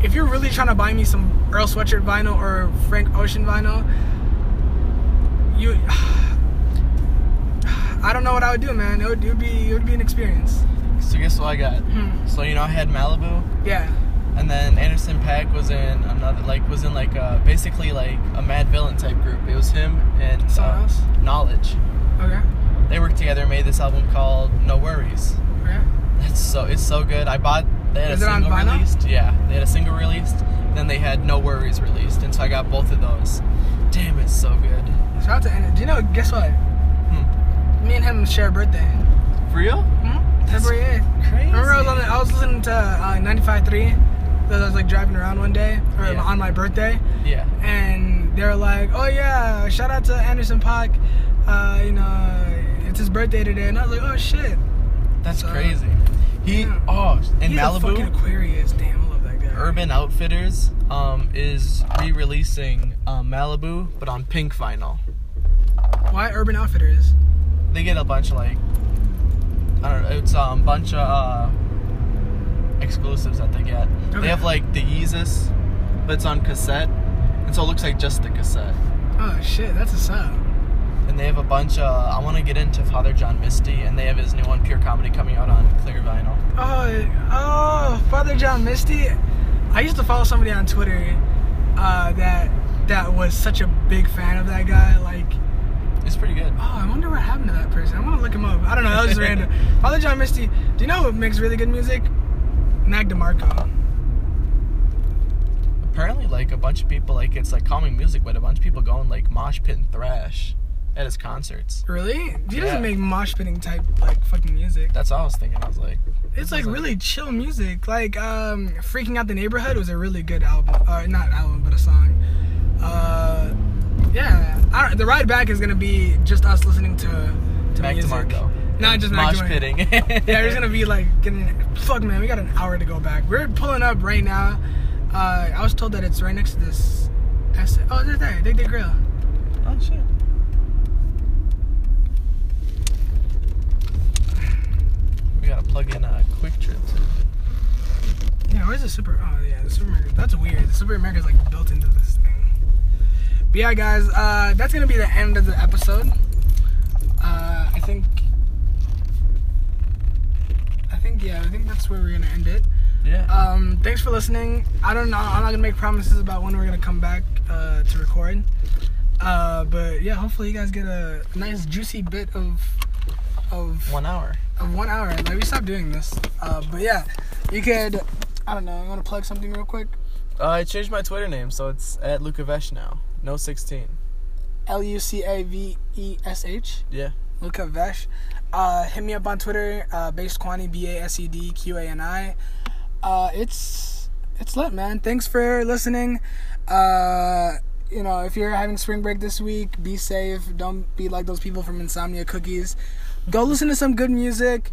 If you're really trying to buy me some Earl Sweatshirt vinyl or Frank Ocean vinyl, you I don't know what I would do, man. It would, it would be it would be an experience.
so guess what I got?
Hmm.
So you know I had Malibu,
Yeah.
and then Anderson .Paak was in another like was in like uh basically like a Madvillain type group. It was him and
Someone
uh,
else?
Knxwledge.
Okay.
They worked together, and made this album called NxWorries.
Okay.
It's so it's so good. I bought. They had
Is
a
it on
single released. Yeah, they had a single released. Then they had NxWorries released, and so I got both of those. Damn, it's so good.
Shout out to Anna. Do you know? Guess what?
Hmm.
Me and him share a birthday.
For real?
Hmm? February 8th.
Crazy.
Remember, I was, on the, I was listening to uh, 95.3. I was like driving around one day, or
Yeah.
on my birthday,
Yeah.
and they were like, "Oh yeah, shout out to Anderson .Paak. Uh, you know, it's his birthday today." And I was like, "Oh shit."
That's
So-
crazy. He
Yeah.
oh in
He's a fucking
Malibu,
Aquarius. Damn, I love that guy.
Urban Outfitters um is re-releasing um, Malibu, but on pink vinyl.
Why Urban Outfitters?
They get a bunch of like I don't know. It's um bunch of uh, exclusives that they get.
Okay.
They have like the Yeezus, but it's on cassette, and so it looks like just the cassette.
Oh shit, that's a sub.
And they have a bunch of. I want to get into Father John Misty, and they have his new one, Pure Comedy, coming out on clear vinyl.
Oh, oh, Father John Misty. I used to follow somebody on Twitter uh, that that was such a big fan of that guy. Like,
It's pretty good.
oh, I wonder what happened to that person. I want to look him up. I don't know. That was just random. Father John Misty. Do you know who makes really good music? Mac DeMarco.
Apparently, like a bunch of people, like it's like calming music, but a bunch of people going like mosh pit and thrash at his concerts.
Really? He
Yeah.
doesn't make mosh pitting type like fucking music.
That's all I was thinking. I was like,
It's like really chill music. Like um, "Freaking Out the Neighborhood" was a really good album, or not album, but a song. Uh, yeah, I the ride back is gonna be just us listening to to
Mac
music.
DeMarco.
Not just
mosh
DeMarco.
pitting.
Yeah, there's gonna be like getting. Fuck, man, we got an hour to go back. We're pulling up right now. Uh, I was told that it's right next to this. Oh, they're there. Dig the grill.
Oh shit. Plug in a Kwik Trip too.
Yeah, where's the super? Oh yeah, the supermarket. That's weird. The supermarket is like built into this thing. But yeah, guys, uh, that's gonna be the end of the episode. Uh, I think. I think yeah, I think that's where we're gonna end it.
Yeah.
Um, thanks for listening. I don't know. I'm not gonna make promises about when we're gonna come back uh, to record. Uh, but yeah, hopefully you guys get a nice juicy bit of of
One hour.
One hour. Like we stopped doing this. Uh, but yeah, you could. I don't know. You want to plug something real quick?
Uh, I changed my Twitter name, so it's at Luca Vesh now. No 16.
L U C A V E S H.
Yeah.
Luca Vesh. Uh, hit me up on Twitter. Uh, Based Quani B A S E D Q A N I. Uh, it's it's lit, man. Thanks for listening. Uh, you know, if you're having spring break this week, be safe. Don't be like those people from Insomnia Cookies. Go listen to some good music.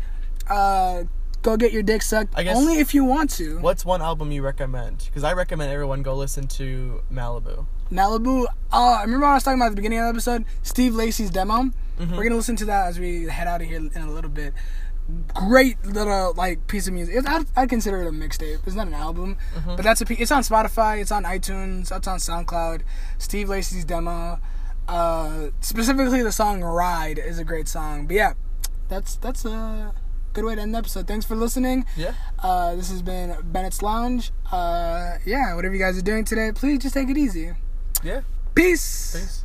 Uh, go get your dick sucked.
I guess-
Only if you want to.
What's one album you recommend? Because I recommend everyone go listen to Malibu.
Malibu. Oh, I remember I was talking about at the beginning of the episode. Steve Lacy's demo.
Mm-hmm.
We're gonna listen to that as we head out of here in a little bit. Great little like piece of music. It's, I'd, I'd consider it a mixtape. It's not an album,
Mm-hmm.
but that's a. It's on Spotify. It's on iTunes. It's on SoundCloud. Steve Lacy's demo. Uh, specifically, the song "Ride" is a great song. But yeah, that's that's a good way to end the episode. Thanks for listening.
Yeah.
Uh, this has been Bennett's Lounge. Uh, yeah, whatever you guys are doing today, please just take it easy.
Yeah.
Peace.
Peace.